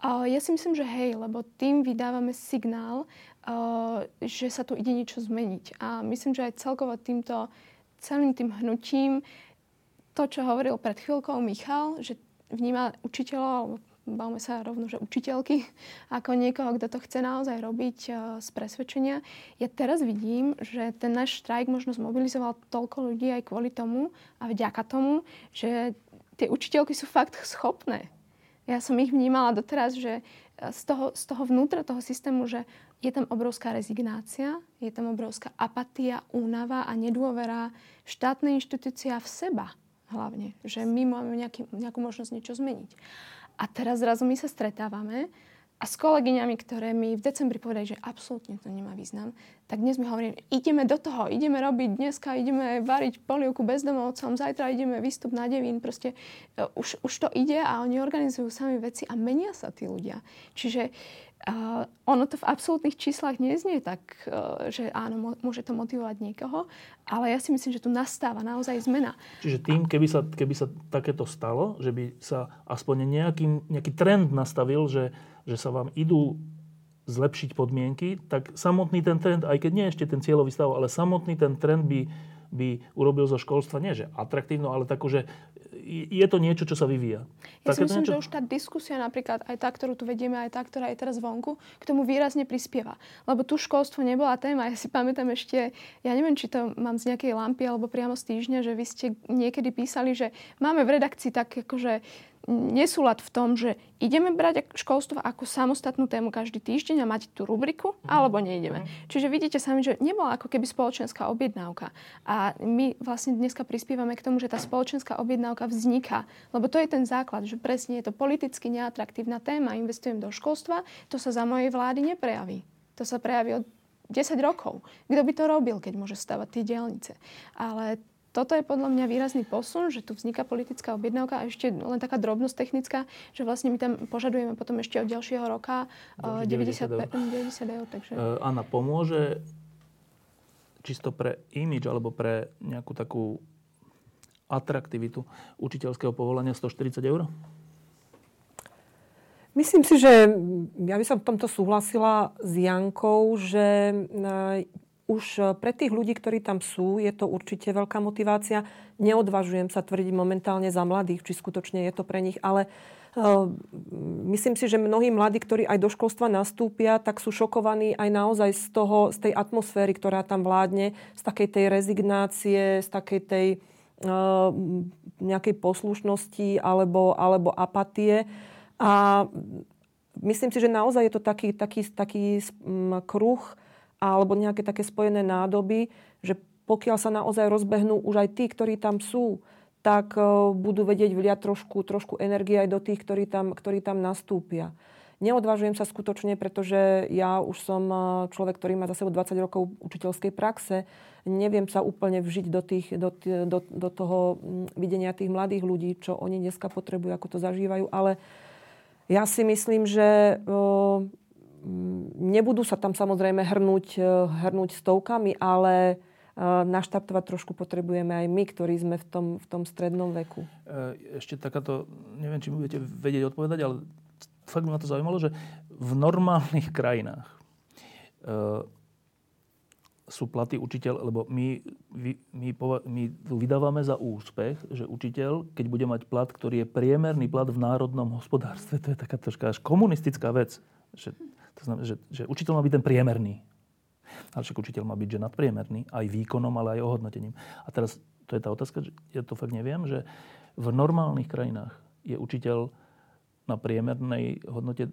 Uh, ja si myslím, že hej, lebo tým vydávame signál, uh, že sa tu ide niečo zmeniť. A myslím, že aj celkovo týmto celým tým hnutím, to, čo hovoril pred chvíľkou Michal, že vníma učiteľov alebo bavme sa rovno, že učiteľky, *laughs* ako niekoho, kto to chce naozaj robiť uh, z presvedčenia. Ja teraz vidím, že ten náš štrajk možno zmobilizoval toľko ľudí aj kvôli tomu a vďaka tomu, že tie učiteľky sú fakt schopné. Ja som ich vnímala doteraz, že eh, z toho, z toho vnútra toho systému, že je tam obrovská rezignácia, je tam obrovská apatia, únava a nedôvera štátnej inštitúcia v seba hlavne. Že my máme nejaký, nejakú možnosť niečo zmeniť. A teraz zrazu my sa stretávame a s kolegyňami, ktoré mi v decembri povedali, že absolútne to nemá význam, tak dnes mi hovorím, ideme do toho, ideme robiť dneska, ideme variť polievku bezdomovcom, zajtra ideme výstup na devín, proste uh, už, už to ide a oni organizujú sami veci a menia sa tí ľudia. Čiže uh, Uh, ono to v absolútnych číslach neznie tak, uh, že áno, môže to motivovať niekoho, ale ja si myslím, že tu nastáva naozaj zmena. Čiže tým, keby sa, keby sa takéto stalo, že by sa aspoň nejaký, nejaký trend nastavil, že, že sa vám idú zlepšiť podmienky, tak samotný ten trend, aj keď nie ešte ten cieľový stav, ale samotný ten trend by, by urobil zo školstva nie, že atraktívno, ale tako, že je to niečo, čo sa vyvíja. Ja si myslím, niečo? že už tá diskusia napríklad, aj tá, ktorú tu vedieme, aj tá, ktorá je teraz vonku, k tomu výrazne prispieva. Lebo tu školstvo nebola téma. Ja si pamätám ešte, ja neviem, či to mám z nejakej lampy alebo priamo z týždňa, že vy ste niekedy písali, že máme v redakcii tak akože nesúlad v tom, že ideme brať školstvo ako samostatnú tému každý týždeň a mať tú rubriku, mm. alebo neideme. Mm. Čiže vidíte sami, že nebola ako keby spoločenská objednávka. A my vlastne dneska prispievame k tomu, že tá spoločenská objednávka vzniká. Lebo to je ten základ, že presne je to politicky neatraktívna téma, investujem do školstva, to sa za mojej vlády neprejaví. To sa prejaví od 10 rokov. Kto by to robil, keď môže stavať tie dielnice? Ale toto je podľa mňa výrazný posun, že tu vzniká politická objednávka a ešte len taká drobnosť technická, že vlastne my tam požadujeme potom ešte od ďalšieho roka 90, 90 90 eur. Takže... Uh, Anna, pomôže čisto pre imidž alebo pre nejakú takú atraktivitu učiteľského povolania 140 eur? Myslím si, že ja by som v tomto súhlasila s Jankou, že už e, pre tých ľudí, ktorí tam sú, je to určite veľká motivácia. Neodvažujem sa tvrdiť momentálne za mladých, či skutočne je to pre nich, ale uh, myslím si, že mnohí mladí, ktorí aj do školstva nastúpia, tak sú šokovaní aj naozaj z, toho, z tej atmosféry, ktorá tam vládne, z takej tej rezignácie, z takej tej uh, nejakej poslušnosti alebo, alebo apatie. A myslím si, že naozaj je to taký, taký, taký kruh, alebo nejaké také spojené nádoby, že pokiaľ sa naozaj rozbehnú už aj tí, ktorí tam sú, tak e, budú vedieť vliať trošku, trošku energie aj do tých, ktorí tam, ktorí tam nastúpia. Neodvážujem sa skutočne, pretože ja už som e, človek, ktorý má za sebou 20 rokov učiteľskej praxe. Neviem sa úplne vžiť do, tých, do, do, do toho videnia tých mladých ľudí, čo oni dneska potrebujú, ako to zažívajú. Ale ja si myslím, že Mm, nebudú sa tam samozrejme hrnúť, e, hrnúť stovkami, ale e, naštartovať trošku potrebujeme aj my, ktorí sme v tom, v tom strednom veku. E, ešte takáto, neviem, či budete vedieť odpovedať, ale fakt ma to zaujímalo, že v normálnych *laughs* krajinách sú platy učiteľ, lebo my, my, my, my vydávame za úspech, že učiteľ, keď bude mať plat, ktorý je priemerný plat v národnom hospodárstve, *laughs* to je taká troška až komunistická vec. Že to znamená, že, že učiteľ má byť ten priemerný. Ale však učiteľ má byť že nadpriemerný, aj výkonom, ale aj ohodnotením. A teraz to je tá otázka, že ja to fakt neviem, že v normálnych krajinách je učiteľ na priemernej hodnote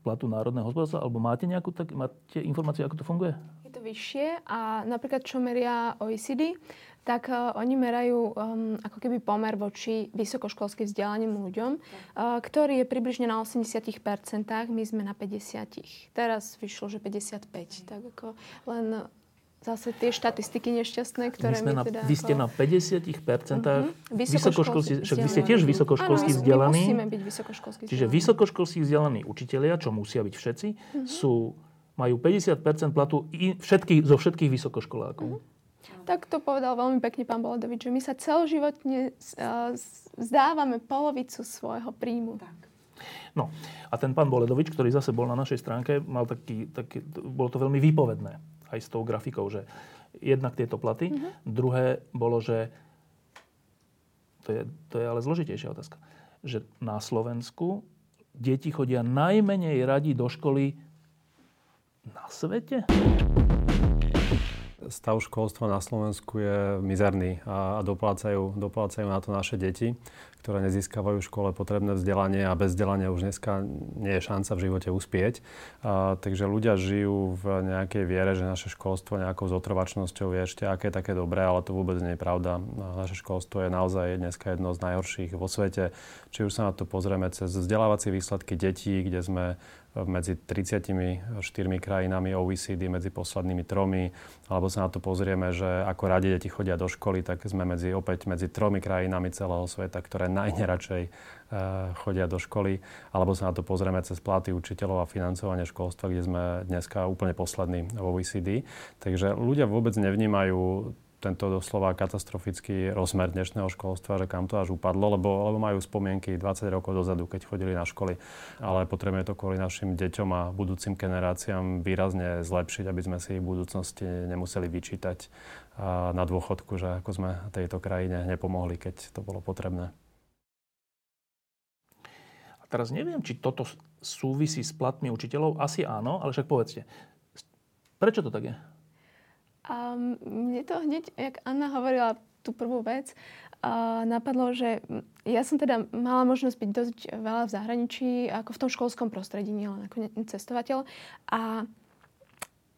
platu národného hospodárstva? Alebo máte nejakú tak, máte informáciu, ako to funguje? Je to vyššie a napríklad čo meria OECD, tak uh, oni merajú um, ako keby pomer voči vysokoškolsky vzdelaným ľuďom, uh, ktorý je približne na 80%, my sme na 50%. Teraz vyšlo, že 55%. Tak ako len zase tie štatistiky nešťastné, ktoré my, my teda... Vy ste na 50% uh-huh. vysokoškolskí však vy ste tiež vysokoškolskí Áno, vzdelaní. musíme byť vysokoškolskí Čiže vysokoškolskí vzdelaní učitelia, čo musia byť všetci, uh-huh. sú, majú 50% platu i všetkých, zo všetkých vysokoškolákov. Uh-huh. Tak to povedal veľmi pekne pán Bolodovič, že my sa celoživotne zdávame polovicu svojho príjmu. Tak. No a ten pán Boledovič, ktorý zase bol na našej stránke, mal taký, taký bolo to veľmi výpovedné aj s tou grafikou, že jednak tieto platy, mm-hmm. druhé bolo, že to je, to je ale zložitejšia otázka, že na Slovensku deti chodia najmenej radi do školy na svete? Stav školstva na Slovensku je mizerný a, a doplácajú, doplácajú na to naše deti, ktoré nezískavajú v škole potrebné vzdelanie a bez vzdelania už dneska nie je šanca v živote uspieť. A, takže ľudia žijú v nejakej viere, že naše školstvo nejakou zotrvačnosťou je ešte aké také dobré, ale to vôbec nie je pravda. Naše školstvo je naozaj dneska jedno z najhorších vo svete. Či už sa na to pozrieme cez vzdelávacie výsledky detí, kde sme medzi 34 krajinami OECD, medzi poslednými tromi, alebo sa na to pozrieme, že ako radi deti chodia do školy, tak sme medzi, opäť medzi tromi krajinami celého sveta, ktoré najneradšej uh, chodia do školy, alebo sa na to pozrieme cez platy učiteľov a financovanie školstva, kde sme dneska úplne poslední v OECD. Takže ľudia vôbec nevnímajú tento doslova katastrofický rozmer dnešného školstva, že kam to až upadlo, lebo, lebo majú spomienky 20 rokov dozadu, keď chodili na školy. Ale potrebujeme to kvôli našim deťom a budúcim generáciám výrazne zlepšiť, aby sme si ich v budúcnosti nemuseli vyčítať na dôchodku, že ako sme tejto krajine nepomohli, keď to bolo potrebné. A teraz neviem, či toto súvisí s platmi učiteľov. Asi áno, ale však povedzte. Prečo to tak je? A mne to hneď, jak Anna hovorila tú prvú vec, a napadlo, že ja som teda mala možnosť byť dosť veľa v zahraničí, ako v tom školskom prostredí, nielen ako cestovateľ. A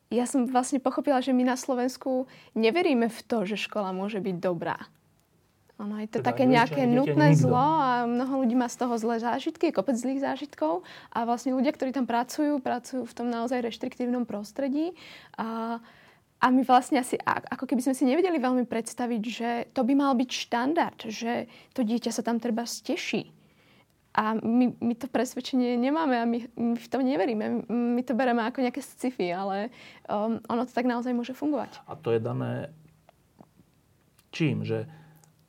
ja som vlastne pochopila, že my na Slovensku neveríme v to, že škola môže byť dobrá. Ono je to teda také nejaké nutné nikto. zlo a mnoho ľudí má z toho zlé zážitky, kopec zlých zážitkov a vlastne ľudia, ktorí tam pracujú, pracujú v tom naozaj reštriktívnom prostredí a a my vlastne asi, ako keby sme si nevedeli veľmi predstaviť, že to by mal byť štandard, že to dieťa sa tam treba steší. A my, my to presvedčenie nemáme a my, my v tom neveríme. My to bereme ako nejaké sci-fi, ale um, ono to tak naozaj môže fungovať. A to je dané čím? Že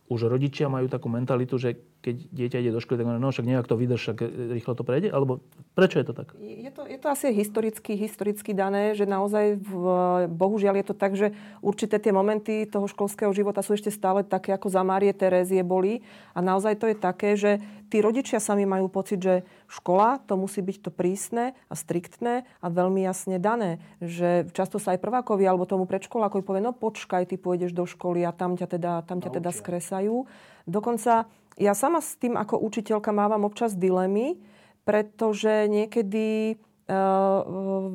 už rodičia majú takú mentalitu, že keď dieťa ide do školy, tak no však nejak to vydrž, však rýchlo to prejde? Alebo prečo je to tak? Je to, je to asi historicky, historicky dané, že naozaj, v, bohužiaľ je to tak, že určité tie momenty toho školského života sú ešte stále také, ako za Márie Terézie boli. A naozaj to je také, že tí rodičia sami majú pocit, že škola to musí byť to prísne a striktné a veľmi jasne dané. Že často sa aj prvákovi alebo tomu predškolákovi povie, no počkaj, ty pôjdeš do školy a tam ťa teda, tam ťa teda skresajú. Dokonca ja sama s tým ako učiteľka mávam občas dilemy, pretože niekedy uh,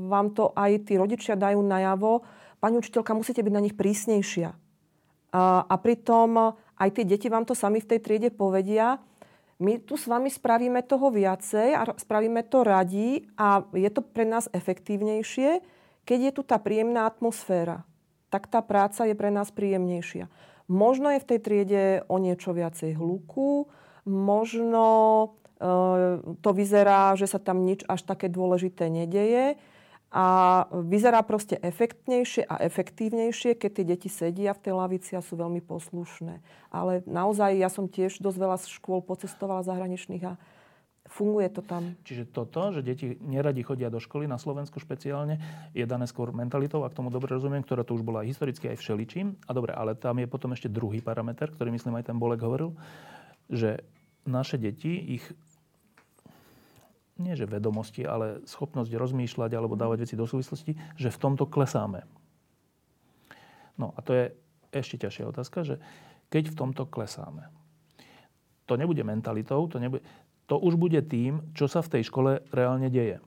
vám to aj tí rodičia dajú najavo, pani učiteľka, musíte byť na nich prísnejšia. Uh, a pritom aj tie deti vám to sami v tej triede povedia, my tu s vami spravíme toho viacej a spravíme to radi a je to pre nás efektívnejšie, keď je tu tá príjemná atmosféra. Tak tá práca je pre nás príjemnejšia. Možno je v tej triede o niečo viacej hluku, možno e, to vyzerá, že sa tam nič až také dôležité nedeje a vyzerá proste efektnejšie a efektívnejšie, keď tie deti sedia v tej lavici a sú veľmi poslušné. Ale naozaj ja som tiež dosť veľa škôl pocestovala zahraničných a Funguje to tam. Čiže toto, že deti neradi chodia do školy na Slovensku špeciálne, je dané skôr mentalitou, ak tomu dobre rozumiem, ktorá tu už bola historicky aj všeličím. A dobre, ale tam je potom ešte druhý parameter, ktorý myslím aj ten Bolek hovoril, že naše deti, ich nie že vedomosti, ale schopnosť rozmýšľať alebo dávať veci do súvislosti, že v tomto klesáme. No a to je ešte ťažšia otázka, že keď v tomto klesáme, to nebude mentalitou, to nebude, to už bude tým, čo sa v tej škole reálne deje.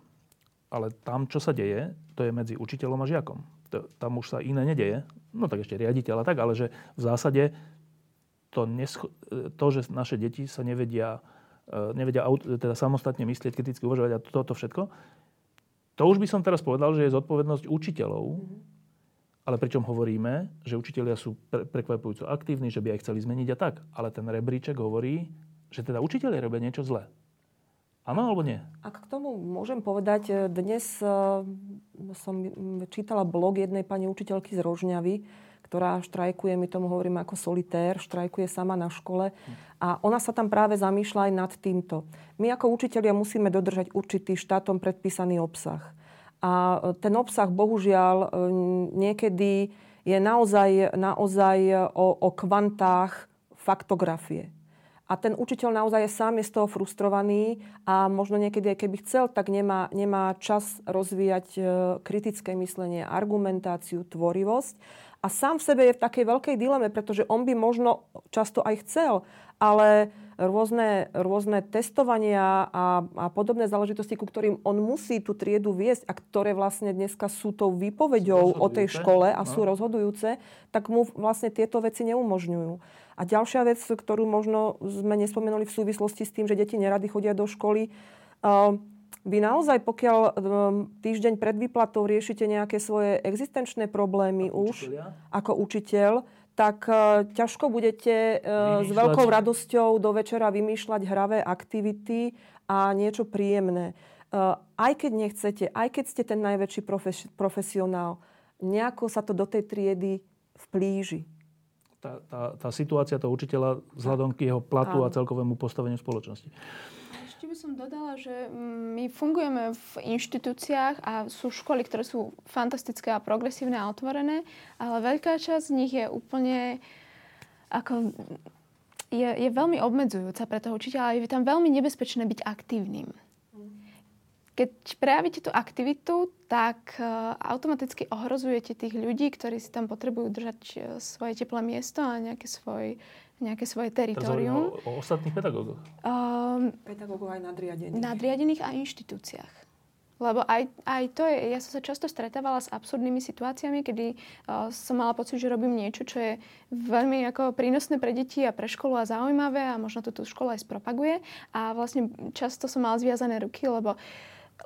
Ale tam, čo sa deje, to je medzi učiteľom a žiakom. To, tam už sa iné nedeje. No tak ešte riaditeľ a tak, ale že v zásade to, nescho- to že naše deti sa nevedia, e, nevedia teda samostatne myslieť, kriticky uvažovať a toto všetko, to už by som teraz povedal, že je zodpovednosť učiteľov, ale pričom hovoríme, že učiteľia sú pre, prekvapujúco aktívni, že by aj chceli zmeniť a tak. Ale ten rebríček hovorí, že teda učiteľia robia niečo zlé. Áno alebo nie? Ak k tomu môžem povedať, e, dnes e, som čítala blog jednej pani učiteľky z Rožňavy, ktorá štrajkuje, my tomu hovoríme ako solitér, štrajkuje sama na škole. A ona sa tam práve zamýšľa aj nad týmto. My ako učitelia musíme dodržať určitý štátom predpísaný obsah. A e, ten obsah, bohužiaľ, niekedy je naozaj, naozaj o, o kvantách faktografie. A ten učiteľ naozaj je sám je z toho frustrovaný a možno niekedy, keby chcel, tak nemá, nemá čas rozvíjať e, kritické myslenie, argumentáciu, tvorivosť. A sám v sebe je v takej veľkej dileme, pretože on by možno často aj chcel, ale rôzne, rôzne testovania a, a podobné záležitosti, ku ktorým on musí tú triedu viesť a ktoré vlastne dneska sú tou výpoveďou o tej škole a no. sú rozhodujúce, tak mu vlastne tieto veci neumožňujú. A ďalšia vec, ktorú možno sme nespomenuli v súvislosti s tým, že deti nerady chodia do školy, vy naozaj, pokiaľ týždeň pred výplatou riešite nejaké svoje existenčné problémy ako už učiteľia? ako učiteľ, tak uh, ťažko budete uh, s veľkou radosťou do večera vymýšľať hravé aktivity a niečo príjemné. Uh, aj keď nechcete, aj keď ste ten najväčší profes- profesionál, nejako sa to do tej triedy vplíži. Tá, tá, tá situácia toho učiteľa vzhľadom k jeho platu a celkovému postaveniu spoločnosti. Ešte by som dodala, že my fungujeme v inštitúciách a sú školy, ktoré sú fantastické a progresívne a otvorené, ale veľká časť z nich je úplne ako je, je veľmi obmedzujúca pre toho učiteľa a je tam veľmi nebezpečné byť aktívnym. Keď prejavíte tú aktivitu, tak uh, automaticky ohrozujete tých ľudí, ktorí si tam potrebujú držať uh, svoje teplé miesto a nejaké svoj, nejaké svoje teritorium. O, o ostatných pedagógoch? Um, pedagógov aj nadriadených. Nadriadených a inštitúciách. Lebo aj, aj to je, ja som sa často stretávala s absurdnými situáciami, kedy uh, som mala pocit, že robím niečo, čo je veľmi ako prínosné pre deti a pre školu a zaujímavé a možno to tú škola aj spropaguje. A vlastne často som mala zviazané ruky, lebo,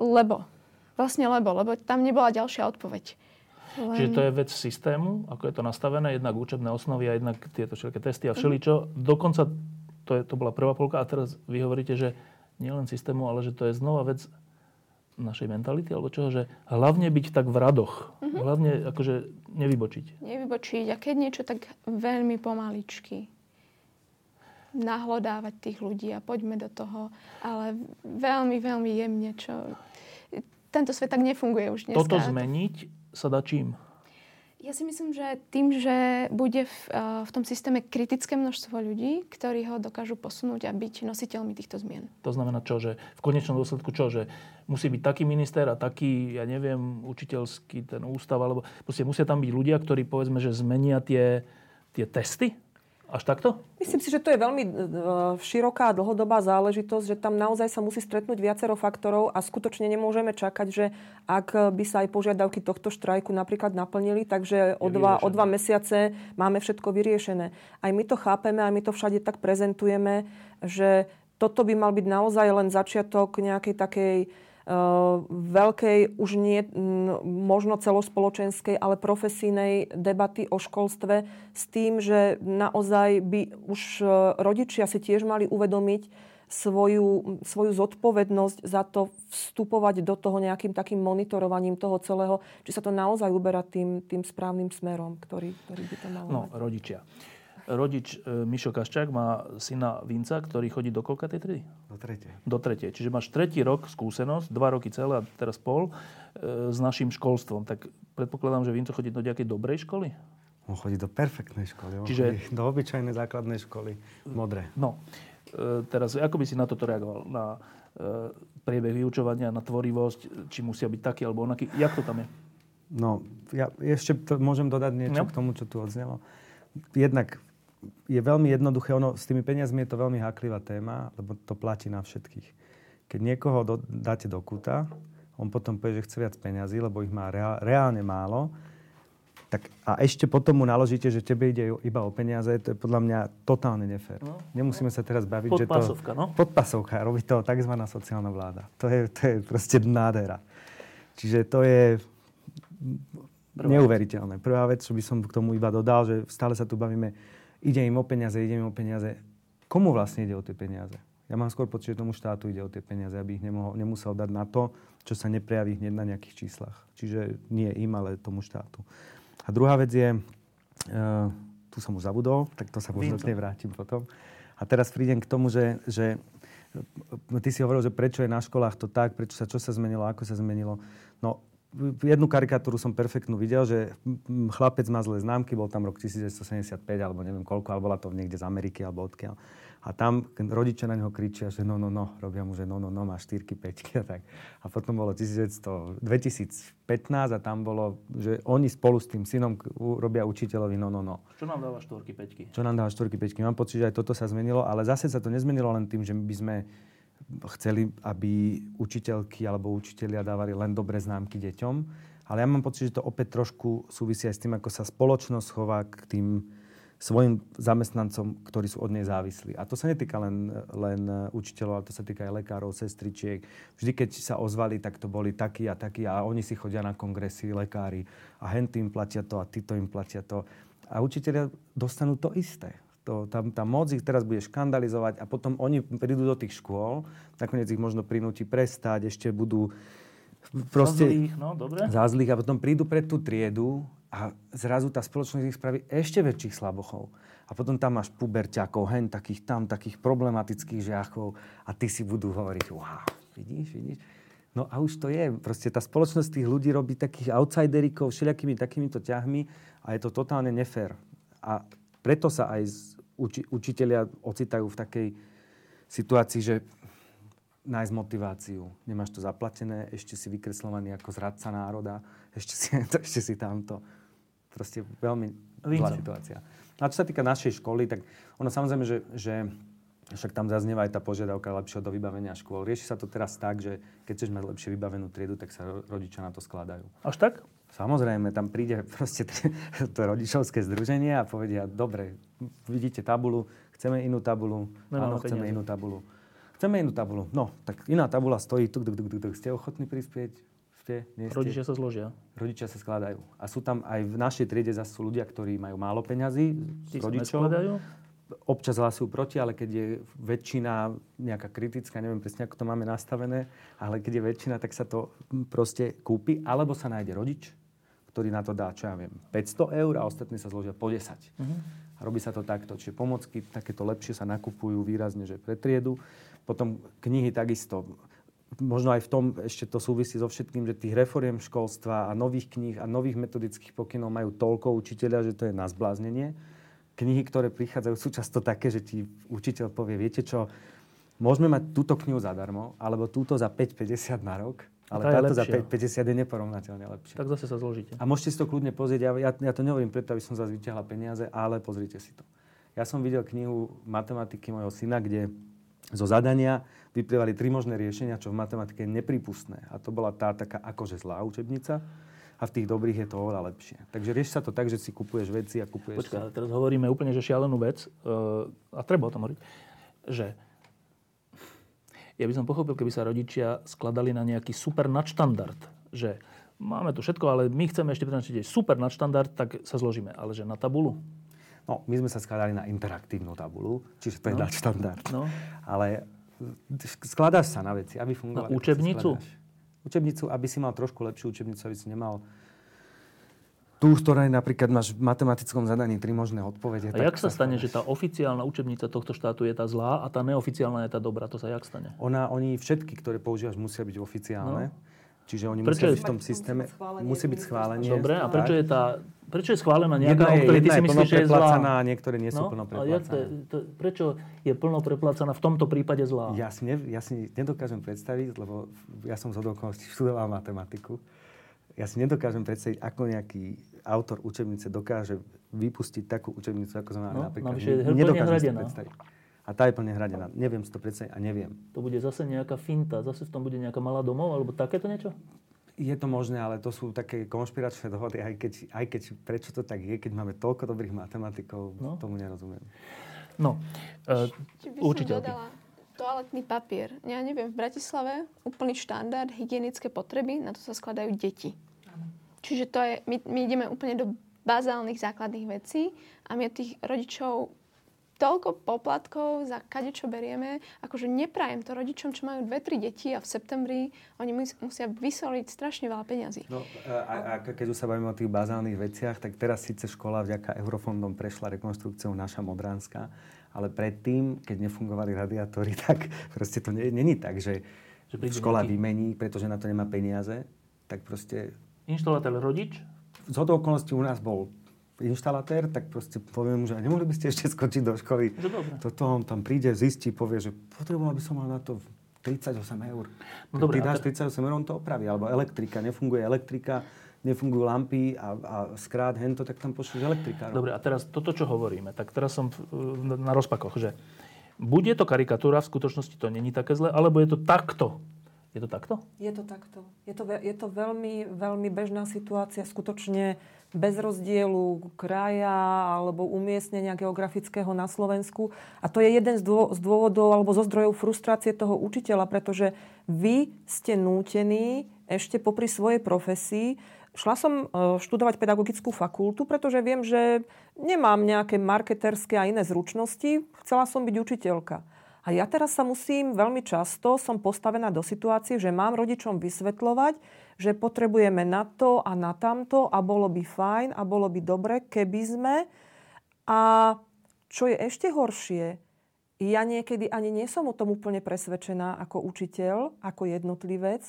lebo, vlastne lebo, lebo tam nebola ďalšia odpoveď. Len... Čiže to je vec systému, ako je to nastavené, jednak učebné osnovy a jednak tieto všetky testy a všeličo. Mm. Dokonca, to, je, to bola prvá polka a teraz vy hovoríte, že nielen systému, ale že to je znova vec našej mentality, alebo čoho, že hlavne byť tak v radoch. Mm-hmm. Hlavne akože nevybočiť. Nevybočiť a keď niečo, tak veľmi pomaličky nahlodávať tých ľudí a poďme do toho, ale veľmi, veľmi jemne, čo... Tento svet tak nefunguje už dneska. Toto zmeniť sa dá čím? Ja si myslím, že tým, že bude v, v tom systéme kritické množstvo ľudí, ktorí ho dokážu posunúť a byť nositeľmi týchto zmien. To znamená čo? Že v konečnom dôsledku čo? Že musí byť taký minister a taký, ja neviem, učiteľský ten ústav, alebo musia tam byť ľudia, ktorí povedzme, že zmenia tie, tie testy? Až takto? Myslím si, že to je veľmi e, široká a dlhodobá záležitosť, že tam naozaj sa musí stretnúť viacero faktorov a skutočne nemôžeme čakať, že ak by sa aj požiadavky tohto štrajku napríklad naplnili, takže o dva, o dva mesiace máme všetko vyriešené. Aj my to chápeme, aj my to všade tak prezentujeme, že toto by mal byť naozaj len začiatok nejakej takej veľkej, už nie možno celospoločenskej, ale profesijnej debaty o školstve s tým, že naozaj by už eh, rodičia si tiež mali uvedomiť svoju, svoju zodpovednosť za to vstupovať do toho nejakým takým monitorovaním toho celého, či sa to naozaj uberá tým, tým správnym smerom, ktorý, ktorý by to malo No, mať. rodičia rodič e, Mišo Kaščák má syna Vinca, ktorý chodí do koľka tej triedy? Do tretej. Do tretej. Čiže máš tretí rok skúsenosť, dva roky celé a teraz pol e, s našim školstvom. Tak predpokladám, že Vinco chodí do nejakej dobrej školy? On chodí do perfektnej školy. On Čiže... do obyčajnej základnej školy, modré. No, e, teraz ako by si na toto reagoval? Na priebeh vyučovania, na tvorivosť, či musia byť taký alebo onaký. Jak to tam je? No, ja ešte to môžem dodať niečo no. k tomu, čo tu odznelo. Jednak je veľmi jednoduché. Ono, s tými peniazmi je to veľmi háklivá téma, lebo to platí na všetkých. Keď niekoho do, dáte do kuta, on potom povie, že chce viac peniazy, lebo ich má reál, reálne málo, tak a ešte potom mu naložíte, že tebe ide iba o peniaze, to je podľa mňa totálne nefér. No, Nemusíme sa teraz baviť, že to... Podpasovka, no? Podpasovka, robí to tzv. sociálna vláda. To je, to je proste nádhera. Čiže to je Prvá neuveriteľné. Prvá vec, čo by som k tomu iba dodal, že stále sa tu bavíme, ide im o peniaze, ide im o peniaze. Komu vlastne ide o tie peniaze? Ja mám skôr pocit, že tomu štátu ide o tie peniaze, aby ich nemohol, nemusel dať na to, čo sa neprejaví hneď na nejakých číslach. Čiže nie im, ale tomu štátu. A druhá vec je, uh, tu som už zabudol, tak to sa možno k vrátim potom. A teraz prídem k tomu, že, že ty si hovoril, že prečo je na školách to tak, prečo sa, čo sa zmenilo, ako sa zmenilo. No, jednu karikatúru som perfektnú videl, že chlapec má zlé známky, bol tam rok 1975 alebo neviem koľko, alebo bola to niekde z Ameriky alebo odkiaľ. A tam rodičia na neho kričia, že no, no, no, robia mu, že no, no, no, má 4 5 a tak. A potom bolo 1900, 2015 a tam bolo, že oni spolu s tým synom robia učiteľovi no, no, no. Čo nám dáva 4 5 Čo nám dáva 4 5 Mám pocit, že aj toto sa zmenilo, ale zase sa to nezmenilo len tým, že by sme chceli, aby učiteľky alebo učitelia dávali len dobré známky deťom. Ale ja mám pocit, že to opäť trošku súvisí aj s tým, ako sa spoločnosť chová k tým svojim zamestnancom, ktorí sú od nej závislí. A to sa netýka len, len učiteľov, ale to sa týka aj lekárov, sestričiek. Vždy, keď sa ozvali, tak to boli takí a takí a oni si chodia na kongresy, lekári a henty platia to a títo im platia to. A učiteľia dostanú to isté. To, tam, tá moc ich teraz bude škandalizovať a potom oni prídu do tých škôl, nakoniec ich možno prinúti prestať, ešte budú proste... Zázlých, no, dobre. Zázlých a potom prídu pred tú triedu a zrazu tá spoločnosť ich spraví ešte väčších slabochov. A potom tam máš puberťakov, hen takých tam, takých problematických žiachov a ty si budú hovoriť, wow, vidíš, vidíš. No a už to je. Proste tá spoločnosť tých ľudí robí takých outsiderikov všelijakými takýmito ťahmi a je to totálne nefér. A preto sa aj uči- učiteľia ocitajú v takej situácii, že nájsť motiváciu. Nemáš to zaplatené, ešte si vykreslovaný ako zradca národa, ešte si, *laughs* ešte si tamto proste veľmi zlá situácia. A čo sa týka našej školy, tak ono samozrejme, že, že však tam zaznieva aj tá požiadavka lepšieho do vybavenia škôl. Rieši sa to teraz tak, že keď chceš mať lepšie vybavenú triedu, tak sa rodičia na to skladajú. Až tak? Samozrejme, tam príde proste *laughs* to rodičovské združenie a povedia, dobre, vidíte tabulu, chceme inú tabulu, áno, chceme inú tabulu. Chceme inú tabulu. No, tak iná tabula stojí, tuk, tuk, tuk, tuk, ste ochotní prispieť? ste, nie ste. Rodičia sa zložia. Rodičia sa skladajú. A sú tam aj v našej triede zase sú ľudia, ktorí majú málo peňazí z rodičov. Občas hlasujú proti, ale keď je väčšina nejaká kritická, neviem presne, ako to máme nastavené, ale keď je väčšina, tak sa to proste kúpi. Alebo sa nájde rodič, ktorý na to dá, čo ja viem, 500 eur a ostatní sa zložia po 10. Uh-huh. Mhm. A robí sa to takto. Čiže pomocky takéto lepšie sa nakupujú výrazne, že pre triedu. Potom knihy takisto možno aj v tom ešte to súvisí so všetkým, že tých reforiem školstva a nových kníh a nových metodických pokynov majú toľko učiteľa, že to je na zbláznenie. Knihy, ktoré prichádzajú, sú často také, že ti učiteľ povie, viete čo, môžeme mať túto knihu zadarmo, alebo túto za 5,50 na rok, ale táto za 5,50 je neporovnateľne lepšie. Tak zase sa zložíte. A môžete si to kľudne pozrieť. Ja, ja, ja to nehovorím preto, aby som zase vyťahla peniaze, ale pozrite si to. Ja som videl knihu matematiky mojho syna, kde zo zadania vyplývali tri možné riešenia, čo v matematike je nepripustné. A to bola tá taká akože zlá učebnica a v tých dobrých je to oveľa lepšie. Takže rieš sa to tak, že si kupuješ veci a kupuješ... Počkaj, teraz hovoríme úplne, že šialenú vec, uh, a treba o tom hovoriť, že ja by som pochopil, keby sa rodičia skladali na nejaký super nadštandard, že máme tu všetko, ale my chceme ešte prinačiť super nadštandard, tak sa zložíme. Ale že na tabulu? No, my sme sa skladali na interaktívnu tabulu, čiže to je no. nadštandard. No. Ale skladáš sa na veci, aby fungovali. Na učebnicu? Učebnicu, aby si mal trošku lepšiu učebnicu, aby si nemal tú, ktorá napríklad máš v matematickom zadaní tri možné odpovede. A jak sa stane, že tá oficiálna učebnica tohto štátu je tá zlá a tá neoficiálna je tá dobrá? To sa jak stane? Ona, oni všetky, ktoré používaš, musia byť oficiálne. No. Čiže oni prečo musia byť v tom systéme, musí byť schválenie. Dobre, a prečo je, tá, prečo je schválená nejaká, o ktorej ty si myslíš, že je zlá? a niektoré nie sú no, plno preplácané. To, to, prečo je plno preplácaná v tomto prípade zlá? Ja si, ne, ja si nedokážem predstaviť, lebo ja som z okolností študoval matematiku, ja si nedokážem predstaviť, ako nejaký autor učebnice dokáže vypustiť takú učebnicu, ako sme mali No, napríklad. navyše je Ne- plne hradená. predstaviť. A tá je plne hradená. Neviem si to predstaviť a neviem. To bude zase nejaká finta, zase v tom bude nejaká malá domov, alebo takéto niečo? Je to možné, ale to sú také konšpiračné dohody, aj keď, aj keď prečo to tak je, keď máme toľko dobrých matematikov, No. tomu nerozumiem. No, e, Či by som dodala toaletný papier. Ja neviem, v Bratislave úplný štandard, hygienické potreby, na to sa skladajú deti. Čiže to je, my, my ideme úplne do bazálnych základných vecí a my tých rodičov toľko poplatkov za kade, čo berieme. Akože neprajem to rodičom, čo majú dve, tri deti a v septembri oni mus, musia vysoliť strašne veľa peňazí. No, a, a keď už sa bavíme o tých bazálnych veciach, tak teraz síce škola vďaka eurofondom prešla rekonstrukciou naša Modránska, ale predtým, keď nefungovali radiátory, *laughs* tak proste to není tak, že, Že škola nejaký- vymení, pretože na to nemá peniaze, tak proste Inštalatér rodič, z hodou okolností u nás bol inštalatér, tak proste poviem že nemohli by ste ešte skočiť do školy. No. Toto on tam príde, zistí, povie, že potreboval by som mal na to 38 eur. No dobre, ty dáš te- 38 eur, on to opraví. Alebo elektrika, nefunguje elektrika, nefungujú lampy a, a skrát hento, tak tam pošleš elektrika. Dobre, a teraz toto, čo hovoríme, tak teraz som na rozpakoch, že bude to karikatúra, v skutočnosti to není také zle, alebo je to takto? Je to takto? Je to takto. Je to, je to veľmi, veľmi bežná situácia, skutočne bez rozdielu kraja alebo umiestnenia geografického na Slovensku. A to je jeden z z dôvodov alebo zo zdrojov frustrácie toho učiteľa, pretože vy ste nútení ešte popri svojej profesii Šla som e, študovať pedagogickú fakultu, pretože viem, že nemám nejaké marketerské a iné zručnosti. Chcela som byť učiteľka. A ja teraz sa musím veľmi často, som postavená do situácie, že mám rodičom vysvetľovať, že potrebujeme na to a na tamto a bolo by fajn a bolo by dobre, keby sme. A čo je ešte horšie, ja niekedy ani nie som o tom úplne presvedčená ako učiteľ, ako jednotlivec,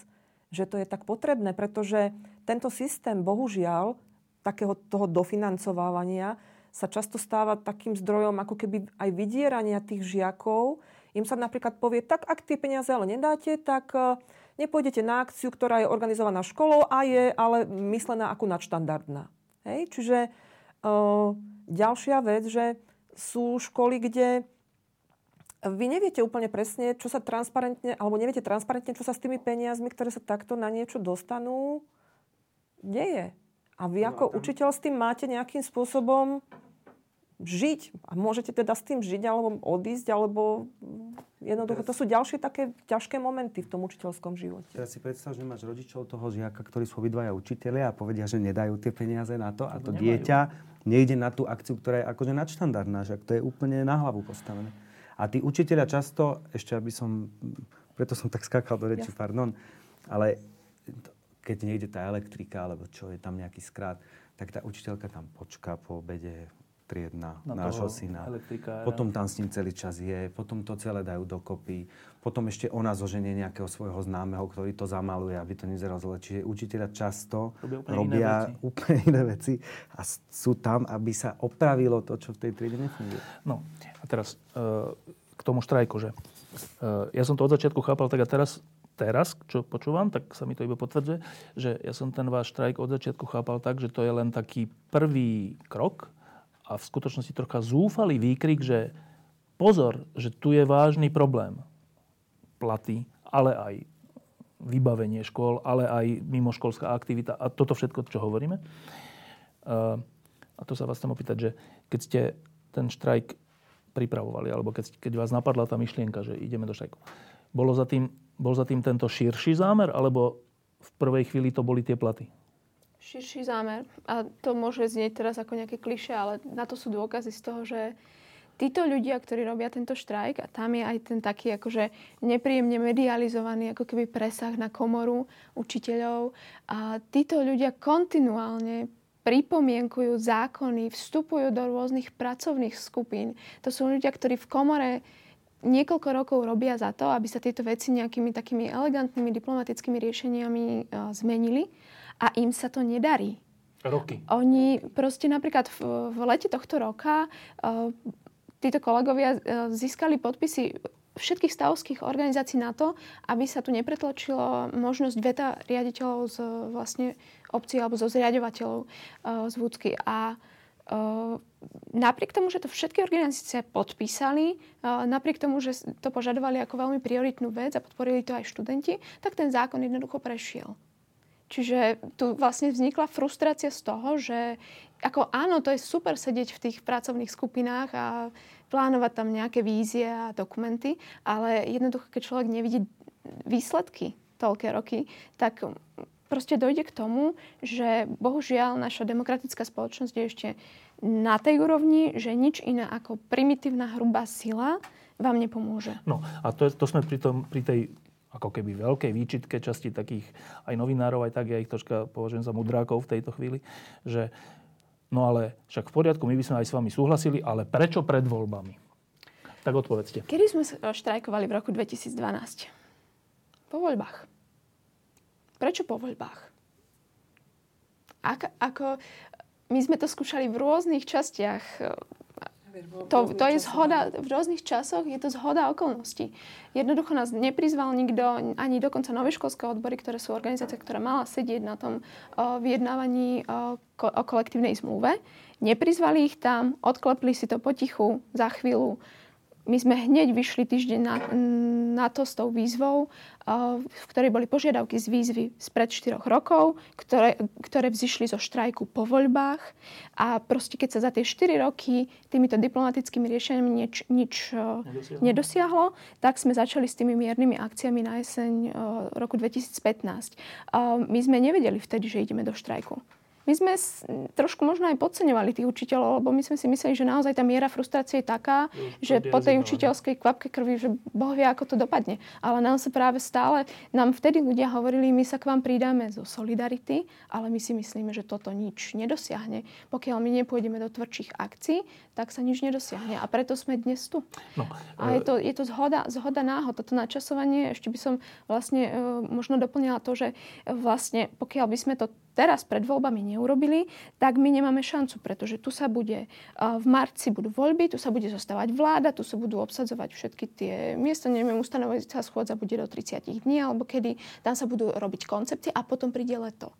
že to je tak potrebné, pretože tento systém, bohužiaľ, takého toho dofinancovávania sa často stáva takým zdrojom ako keby aj vydierania tých žiakov. Im sa napríklad povie, tak ak tie peniaze ale nedáte, tak eh, nepôjdete na akciu, ktorá je organizovaná školou a je ale myslená ako nadštandardná. Hej? Čiže uh, ďalšia vec, že sú školy, kde vy neviete úplne presne, čo sa transparentne, alebo neviete transparentne, čo sa s tými peniazmi, ktoré sa takto na niečo dostanú, deje. A vy ako učiteľ s tým máte nejakým spôsobom žiť. A môžete teda s tým žiť, alebo odísť, alebo jednoducho, to sú ďalšie také ťažké momenty v tom učiteľskom živote. Teraz si predstav, že máš rodičov toho žiaka, ktorí sú obidvaja učiteľia a povedia, že nedajú tie peniaze na to a to nemajú. dieťa nejde na tú akciu, ktorá je akože nadštandardná, že to je úplne na hlavu postavené. A tí učiteľia často, ešte aby som, preto som tak skákal do reči, Jasne. pardon, ale keď nejde tá elektrika, alebo čo je tam nejaký skrát, tak tá učiteľka tam počká po obede, triedna Na nášho syna. elektrikára. Potom tam s ním celý čas je, potom to celé dajú dokopy, potom ešte ona zoženie nejakého svojho známeho, ktorý to zamaluje, aby to nevyzeralo zle. Čiže učiteľia často Robia úplne iné robia veci. úplne iné veci a sú tam, aby sa opravilo to, čo v tej triede nefunguje. No a teraz e, k tomu štrajku, že e, ja som to od začiatku chápal, tak a teraz, teraz, čo počúvam, tak sa mi to iba potvrdzuje, že ja som ten váš štrajk od začiatku chápal tak, že to je len taký prvý krok a v skutočnosti trocha zúfalý výkrik, že pozor, že tu je vážny problém. Platy, ale aj vybavenie škôl, ale aj mimoškolská aktivita a toto všetko, čo hovoríme. Uh, a to sa vás chcem opýtať, že keď ste ten štrajk pripravovali, alebo keď, keď vás napadla tá myšlienka, že ideme do štrajku, bolo za tým, bol za tým tento širší zámer, alebo v prvej chvíli to boli tie platy? Širší zámer. A to môže znieť teraz ako nejaké kliše, ale na to sú dôkazy z toho, že títo ľudia, ktorí robia tento štrajk, a tam je aj ten taký akože nepríjemne medializovaný ako keby presah na komoru učiteľov, a títo ľudia kontinuálne pripomienkujú zákony, vstupujú do rôznych pracovných skupín. To sú ľudia, ktorí v komore niekoľko rokov robia za to, aby sa tieto veci nejakými takými elegantnými diplomatickými riešeniami zmenili a im sa to nedarí. Roky. Oni proste napríklad v, v lete tohto roka uh, títo kolegovia uh, získali podpisy všetkých stavovských organizácií na to, aby sa tu nepretlačilo možnosť veta riaditeľov z vlastne obcí alebo zo zriadovateľov uh, z Vúcky. A uh, napriek tomu, že to všetky organizácie podpísali, uh, napriek tomu, že to požadovali ako veľmi prioritnú vec a podporili to aj študenti, tak ten zákon jednoducho prešiel. Čiže tu vlastne vznikla frustrácia z toho, že ako áno, to je super sedieť v tých pracovných skupinách a plánovať tam nejaké vízie a dokumenty, ale jednoducho, keď človek nevidí výsledky toľké roky, tak proste dojde k tomu, že bohužiaľ naša demokratická spoločnosť je ešte na tej úrovni, že nič iné ako primitívna hrubá sila vám nepomôže. No a to, to sme pri, tom, pri tej ako keby veľkej výčitke časti takých aj novinárov, aj tak ja ich troška považujem za mudrákov v tejto chvíli, že no ale však v poriadku, my by sme aj s vami súhlasili, ale prečo pred voľbami? Tak odpovedzte. Kedy sme štrajkovali v roku 2012? Po voľbách. Prečo po voľbách? Ak, ako, my sme to skúšali v rôznych častiach to, to je zhoda, v rôznych časoch je to zhoda okolností. Jednoducho nás neprizval nikto, ani dokonca nové školské odbory, ktoré sú organizácie, ktorá mala sedieť na tom o, vyjednávaní o, o kolektívnej zmluve. Neprizvali ich tam, odklepli si to potichu za chvíľu my sme hneď vyšli týždeň na, na to s tou výzvou, v ktorej boli požiadavky z výzvy spred 4 rokov, ktoré, ktoré vzýšli zo štrajku po voľbách. A proste keď sa za tie 4 roky týmito diplomatickými riešeniami nič, nič nedosiahlo. nedosiahlo, tak sme začali s tými miernymi akciami na jeseň roku 2015. My sme nevedeli vtedy, že ideme do štrajku my sme trošku možno aj podceňovali tých učiteľov, lebo my sme si mysleli, že naozaj tá miera frustrácie je taká, no, že po tej učiteľskej kvapke krvi, že Boh vie, ako to dopadne. Ale nám sa práve stále, nám vtedy ľudia hovorili, my sa k vám pridáme zo solidarity, ale my si myslíme, že toto nič nedosiahne. Pokiaľ my nepôjdeme do tvrdších akcií, tak sa nič nedosiahne. A preto sme dnes tu. No, a je e- to, je to zhoda, zhoda náhod. Toto načasovanie, ešte by som vlastne e, možno doplnila to, že vlastne pokiaľ by sme to teraz pred voľbami neurobili, tak my nemáme šancu, pretože tu sa bude, v marci budú voľby, tu sa bude zostávať vláda, tu sa budú obsadzovať všetky tie miesta, neviem, ustanoviť schôdza bude do 30 dní, alebo kedy tam sa budú robiť koncepcie a potom príde leto.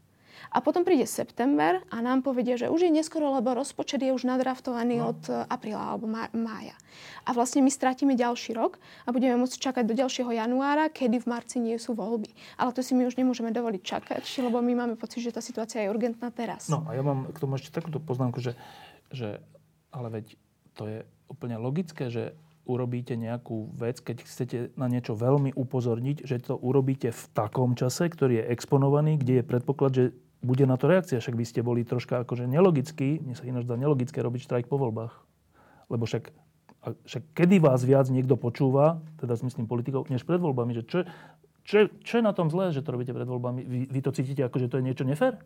A potom príde september a nám povedia, že už je neskoro, lebo rozpočet je už nadraftovaný no. od e, apríla alebo mája. A vlastne my strátime ďalší rok a budeme môcť čakať do ďalšieho januára, kedy v marci nie sú voľby. Ale to si my už nemôžeme dovoliť čakať, lebo my máme pocit, že tá situácia je urgentná teraz. No a ja mám k tomu ešte takúto poznámku, že, že ale veď to je úplne logické, že urobíte nejakú vec, keď chcete na niečo veľmi upozorniť, že to urobíte v takom čase, ktorý je exponovaný, kde je predpoklad, že bude na to reakcia. Však vy ste boli troška akože nelogický, mne sa ináč dá nelogické robiť štrajk po voľbách. Lebo však, však kedy vás viac niekto počúva, teda myslím politikov, než pred voľbami, že čo, čo, čo je na tom zlé, že to robíte pred voľbami? Vy, vy to cítite ako, že to je niečo nefér?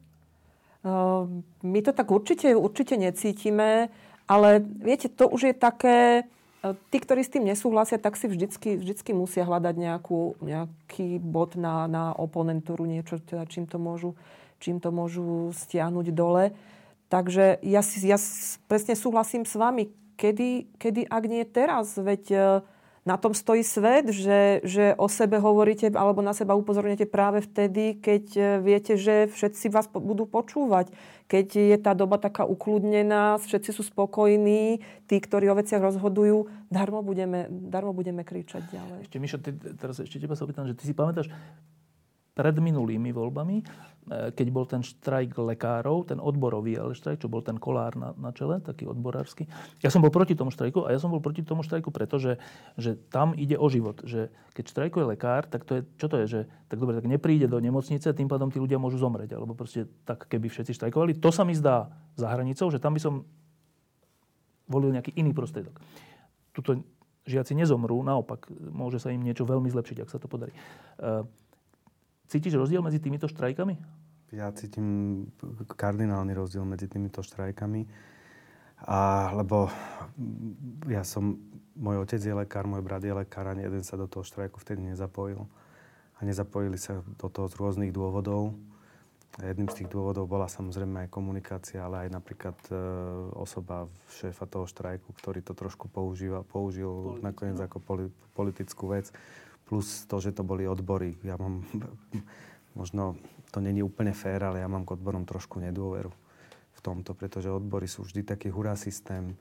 Uh, my to tak určite, určite necítime, ale viete, to už je také... E, tí, ktorí s tým nesúhlasia, tak si vždycky, vždycky musia hľadať nejakú, nejaký bod na, na oponentúru, niečo, teda čím to môžu čím to môžu stiahnuť dole. Takže ja, si, ja presne súhlasím s vami, kedy, kedy ak nie teraz, veď e, na tom stojí svet, že, že o sebe hovoríte alebo na seba upozorňujete práve vtedy, keď e, viete, že všetci vás budú počúvať. Keď je tá doba taká ukludnená, všetci sú spokojní, tí, ktorí o veciach rozhodujú, darmo budeme, darmo budeme kričať ďalej. Ešte, Mišo, ty, teraz ešte teba sa opýtam, že ty si pamätáš pred minulými voľbami, E, keď bol ten štrajk lekárov, ten odborový ale štrajk, čo bol ten kolár na, na čele, taký odborársky. Ja som bol proti tomu štrajku a ja som bol proti tomu štrajku, pretože že tam ide o život. Že keď štrajkuje lekár, tak to je, čo to je, že tak dobre, tak nepríde do nemocnice, tým pádom tí ľudia môžu zomrieť. Alebo proste tak, keby všetci štrajkovali. To sa mi zdá za hranicou, že tam by som volil nejaký iný prostriedok. Tuto žiaci nezomrú, naopak, môže sa im niečo veľmi zlepšiť, ak sa to podarí. E, Cítiš rozdiel medzi týmito štrajkami? Ja cítim kardinálny rozdiel medzi týmito štrajkami. A, lebo ja som, môj otec je lekár, môj brat je lekár a jeden sa do toho štrajku vtedy nezapojil. A nezapojili sa do toho z rôznych dôvodov. jedným z tých dôvodov bola samozrejme aj komunikácia, ale aj napríklad e, osoba šéfa toho štrajku, ktorý to trošku používal, použil Politic, nakoniec no. ako poli, politickú vec. Plus to, že to boli odbory. Ja mám, *laughs* možno to není úplne fér, ale ja mám k odborom trošku nedôveru v tomto, pretože odbory sú vždy taký hurá systém,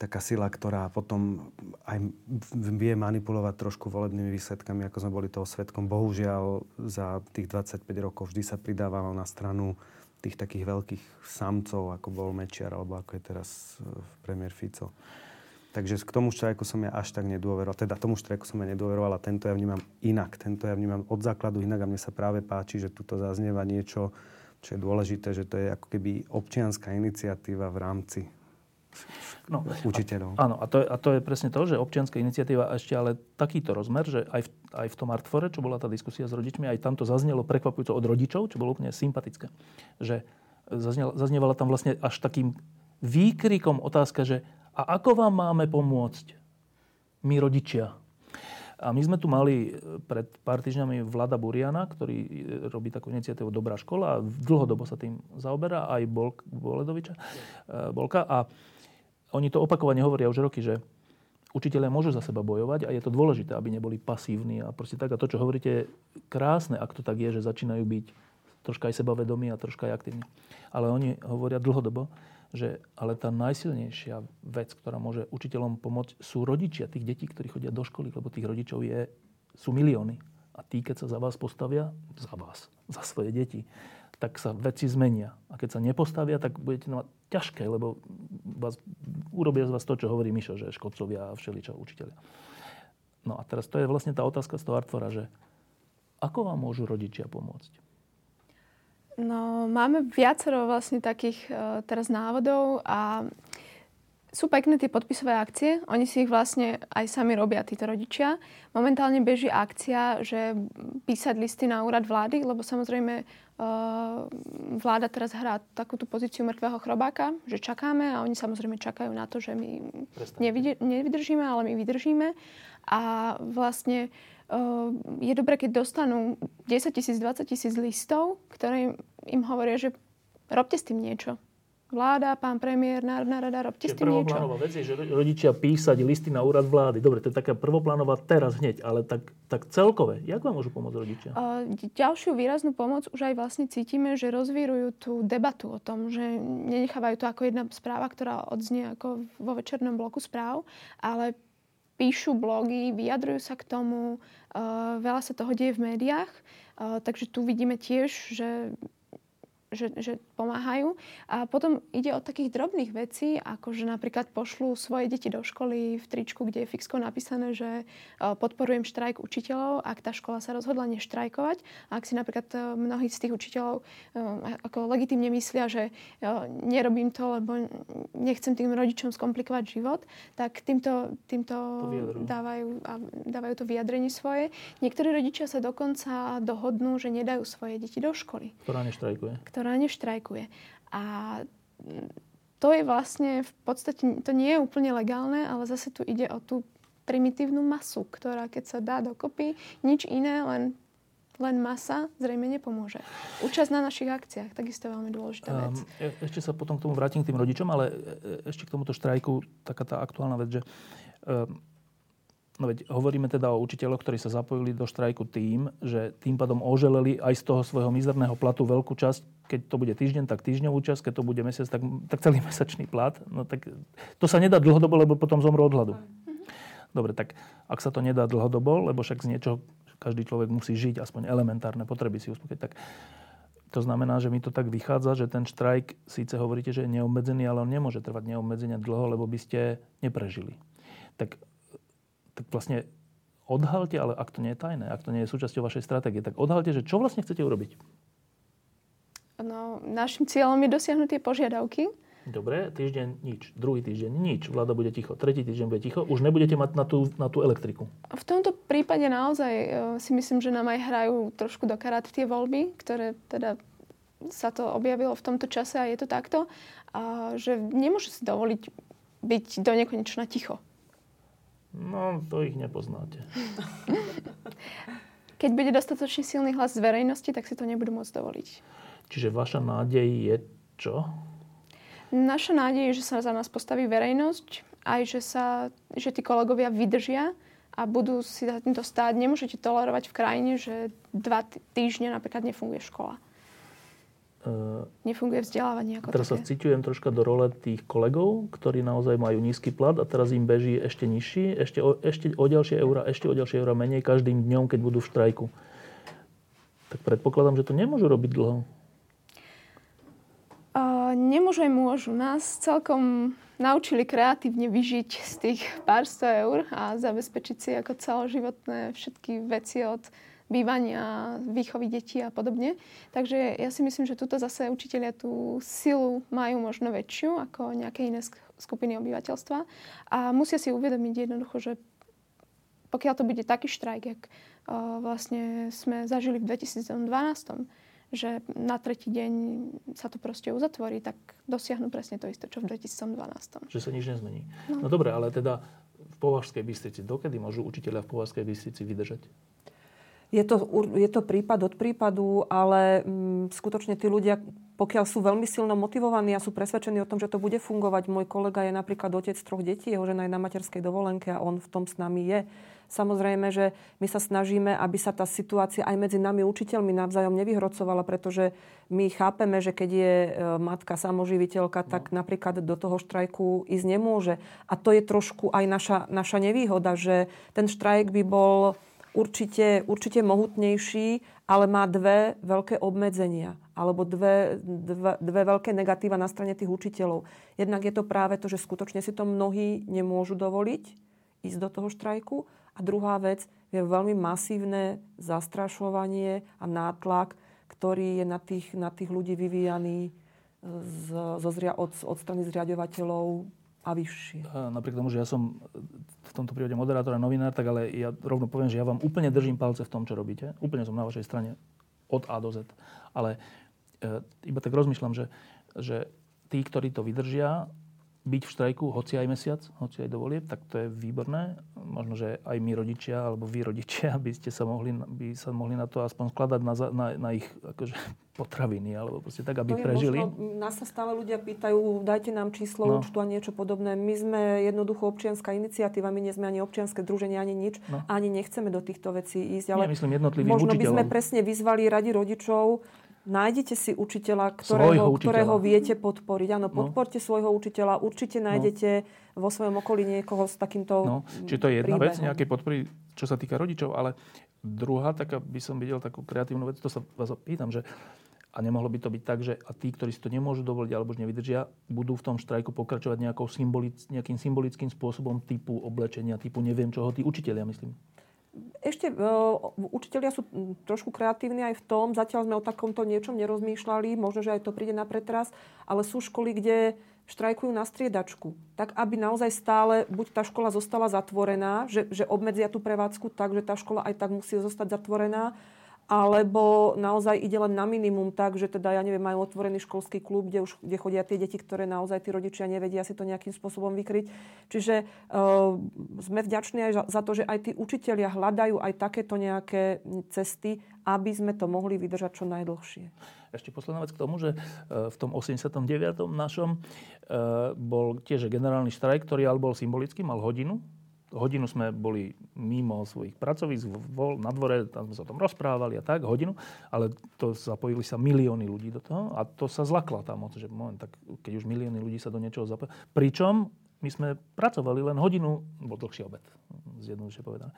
taká sila, ktorá potom aj vie manipulovať trošku volebnými výsledkami, ako sme boli toho svetkom. Bohužiaľ, za tých 25 rokov vždy sa pridávalo na stranu tých takých veľkých samcov, ako bol Mečiar, alebo ako je teraz e, premiér Fico. Takže k tomu štrajku som ja až tak nedôveroval. Teda tomu štrajku som ja nedôveroval a tento ja vnímam inak. Tento ja vnímam od základu inak a mne sa práve páči, že tuto zaznieva niečo, čo je dôležité, že to je ako keby občianská iniciatíva v rámci No, učiteľov. Áno, a to, je, a to je presne to, že občianská iniciatíva ešte ale takýto rozmer, že aj v, aj v tom Artfore, čo bola tá diskusia s rodičmi, aj tam to zaznelo prekvapujúco od rodičov, čo bolo úplne sympatické. Že zaznela, zaznievala tam vlastne až takým výkrikom otázka, že a ako vám máme pomôcť my rodičia? A my sme tu mali pred pár týždňami Vlada Buriana, ktorý robí takú iniciatívu Dobrá škola a dlhodobo sa tým zaoberá, aj Bolk, Boledoviča, e, Bolka. A oni to opakovane hovoria už roky, že učiteľia môžu za seba bojovať a je to dôležité, aby neboli pasívni a proste tak. A to, čo hovoríte, je krásne, ak to tak je, že začínajú byť troška aj sebavedomí a troška aj aktívni. Ale oni hovoria dlhodobo, že ale tá najsilnejšia vec, ktorá môže učiteľom pomôcť, sú rodičia tých detí, ktorí chodia do školy, lebo tých rodičov je, sú milióny. A tí, keď sa za vás postavia, za vás, za svoje deti, tak sa veci zmenia. A keď sa nepostavia, tak budete mať ťažké, lebo vás, urobia z vás to, čo hovorí Mišo, že škodcovia a všeličo učiteľia. No a teraz to je vlastne tá otázka z toho Artfora, že ako vám môžu rodičia pomôcť? No, máme viacero vlastne takých uh, teraz návodov a sú pekné tie podpisové akcie. Oni si ich vlastne aj sami robia, títo rodičia. Momentálne beží akcia, že písať listy na úrad vlády, lebo samozrejme vláda teraz hrá takú tú pozíciu mŕtvého chrobáka, že čakáme a oni samozrejme čakajú na to, že my nevydržíme, ale my vydržíme. A vlastne je dobré, keď dostanú 10 tisíc, 20 tisíc listov, ktoré im hovoria, že robte s tým niečo vláda, pán premiér, Národná rada, robte Čiže s tým niečo. vec je, že rodičia písať listy na úrad vlády. Dobre, to je taká prvoplánová teraz hneď, ale tak, tak celkové. Jak vám môžu pomôcť rodičia? Uh, ďalšiu výraznú pomoc už aj vlastne cítime, že rozvírujú tú debatu o tom, že nenechávajú to ako jedna správa, ktorá odznie ako vo večernom bloku správ, ale píšu blogy, vyjadrujú sa k tomu, uh, veľa sa toho deje v médiách, uh, takže tu vidíme tiež, že že, že pomáhajú. A potom ide o takých drobných vecí, ako že napríklad pošlú svoje deti do školy v tričku, kde je fixko napísané, že e, podporujem štrajk učiteľov, ak tá škola sa rozhodla neštrajkovať. A ak si napríklad e, mnohí z tých učiteľov e, ako legitimne myslia, že nerobím to, lebo nechcem tým rodičom skomplikovať život, tak týmto, týmto dávajú, dávajú to vyjadrenie svoje. Niektorí rodičia sa dokonca dohodnú, že nedajú svoje deti do školy. Ktorá neštrajkuje. Ktorá ktorá neštrajkuje. A to je vlastne v podstate, to nie je úplne legálne, ale zase tu ide o tú primitívnu masu, ktorá keď sa dá dokopy, nič iné, len len masa zrejme nepomôže. Účasť na našich akciách, takisto je veľmi dôležitá vec. Um, ešte sa potom k tomu vrátim k tým rodičom, ale e, ešte k tomuto štrajku taká tá aktuálna vec, že um, No veď hovoríme teda o učiteľoch, ktorí sa zapojili do štrajku tým, že tým pádom oželeli aj z toho svojho mizerného platu veľkú časť. Keď to bude týždeň, tak týždňovú časť, keď to bude mesiac, tak, tak celý *laughs* mesačný plat. No tak to sa nedá dlhodobo, lebo potom zomrú od hladu. Dobre, tak ak sa to nedá dlhodobo, lebo však z niečoho každý človek musí žiť, aspoň elementárne potreby si uspokojiť, tak to znamená, že mi to tak vychádza, že ten štrajk, síce hovoríte, že je neobmedzený, ale on nemôže trvať neobmedzene dlho, lebo by ste neprežili. Tak tak vlastne odhalte, ale ak to nie je tajné, ak to nie je súčasťou vašej stratégie, tak odhalte, že čo vlastne chcete urobiť? No, našim cieľom je dosiahnuť tie požiadavky. Dobre, týždeň nič, druhý týždeň nič, vláda bude ticho, tretí týždeň bude ticho, už nebudete mať na tú, na tú elektriku. V tomto prípade naozaj uh, si myslím, že nám aj hrajú trošku do karát tie voľby, ktoré teda sa to objavilo v tomto čase a je to takto, a že nemôžu si dovoliť byť do nekonečna ticho. No, to ich nepoznáte. *laughs* keď bude dostatočne silný hlas z verejnosti, tak si to nebudú môcť dovoliť. Čiže vaša nádej je čo? Naša nádej je, že sa za nás postaví verejnosť, aj že, sa, že tí kolegovia vydržia a budú si za týmto stáť. Nemôžete tolerovať v krajine, že dva týždne napríklad nefunguje škola. Uh, Nefunguje vzdelávanie ako Teraz také. sa citujem troška do role tých kolegov, ktorí naozaj majú nízky plat a teraz im beží ešte nižší, ešte o, ešte o ďalšie eurá, ešte o ďalšie eurá menej každým dňom, keď budú v štrajku. Tak predpokladám, že to nemôžu robiť dlho. Uh, nemôžu aj môžu. Nás celkom naučili kreatívne vyžiť z tých pár sto eur a zabezpečiť si ako celoživotné všetky veci od bývania, výchovy detí a podobne. Takže ja si myslím, že tuto zase učiteľia tú silu majú možno väčšiu ako nejaké iné skupiny obyvateľstva a musia si uvedomiť jednoducho, že pokiaľ to bude taký štrajk, jak uh, vlastne sme zažili v 2012, že na tretí deň sa to proste uzatvorí, tak dosiahnu presne to isté, čo v 2012. Že sa nič nezmení. No, no dobre, ale teda v Považskej Bystrici, dokedy môžu učiteľia v Považskej Bystrici vydržať? Je to, je to prípad od prípadu, ale m, mm, skutočne tí ľudia, pokiaľ sú veľmi silno motivovaní a sú presvedčení o tom, že to bude fungovať, môj kolega je napríklad otec troch detí, jeho žena je na materskej dovolenke a on v tom s nami je. Samozrejme, že my sa snažíme, aby sa tá situácia aj medzi nami učiteľmi navzájom nevyhrocovala, pretože my chápeme, že keď je e, matka samoživiteľka, tak no. napríklad do toho štrajku ísť nemôže. A to je trošku aj naša, naša nevýhoda, že ten štrajk by bol určite, určite mohutnejší, ale má dve veľké obmedzenia alebo dve, dve, dve veľké negatíva na strane tých učiteľov. Jednak je to práve to, že skutočne si to mnohí nemôžu dovoliť ísť do toho štrajku. A druhá vec je veľmi masívne zastrašovanie a nátlak, ktorý je na tých, na tých ľudí vyvíjaný z, zo zria, od, od strany zriadovateľov a vyššie. Napriek tomu, že ja som v tomto prípade moderátor a novinár, tak ale ja rovno poviem, že ja vám úplne držím palce v tom, čo robíte. Úplne som na vašej strane od A do Z. Ale e, iba tak rozmýšľam, že, že tí, ktorí to vydržia, byť v štrajku hoci aj mesiac, hoci aj dovolieb, tak to je výborné. Možno, že aj my rodičia, alebo vy rodičia, *laughs* by ste sa mohli, by sa mohli na to aspoň skladať na, na, na ich akože, *laughs* potraviny, alebo proste tak, aby to prežili. Možno, nás sa stále ľudia pýtajú, dajte nám číslo no. účtu a niečo podobné. My sme jednoducho občianská iniciatíva, my nie sme ani občianske združenie, ani nič. No. Ani nechceme do týchto vecí ísť. Ale nie, myslím jednotlivým možno učiteľom. by sme presne vyzvali radi rodičov, Nájdete si učiteľa, ktorého, učiteľa. ktorého viete podporiť. Áno, no. podporte no. svojho učiteľa. Určite no. nájdete no. vo svojom okolí niekoho s takýmto No, čiže to je jedna príbehom. vec, nejaké podpory, čo sa týka rodičov, ale druhá, taká by som videl takú kreatívnu vec, to sa vás pýtam, že a nemohlo by to byť tak, že a tí, ktorí si to nemôžu dovoliť alebo už nevydržia, budú v tom štrajku pokračovať symbolic, nejakým symbolickým spôsobom typu oblečenia, typu neviem čoho, tí učiteľia, myslím. Ešte uh, učiteľia sú trošku kreatívni aj v tom, zatiaľ sme o takomto niečom nerozmýšľali, možno, že aj to príde na pretras, ale sú školy, kde štrajkujú na striedačku. Tak, aby naozaj stále buď tá škola zostala zatvorená, že, že obmedzia tú prevádzku tak, že tá škola aj tak musí zostať zatvorená, alebo naozaj ide len na minimum tak, že teda, ja neviem, majú otvorený školský klub, kde, už, kde chodia tie deti, ktoré naozaj tí rodičia nevedia si to nejakým spôsobom vykryť. Čiže uh, sme vďační aj za to, že aj tí učitelia hľadajú aj takéto nejaké cesty, aby sme to mohli vydržať čo najdlhšie. Ešte posledná vec k tomu, že e, v tom 89. našom e, bol tiež generálny štrajk, ktorý ale bol symbolický, mal hodinu hodinu sme boli mimo svojich pracovísk na dvore, tam sme sa o tom rozprávali a tak, hodinu, ale to zapojili sa milióny ľudí do toho a to sa zlakla tá moc, že moment, tak keď už milióny ľudí sa do niečoho zapojili. Pričom my sme pracovali len hodinu, bol dlhší obed, zjednodušene povedané.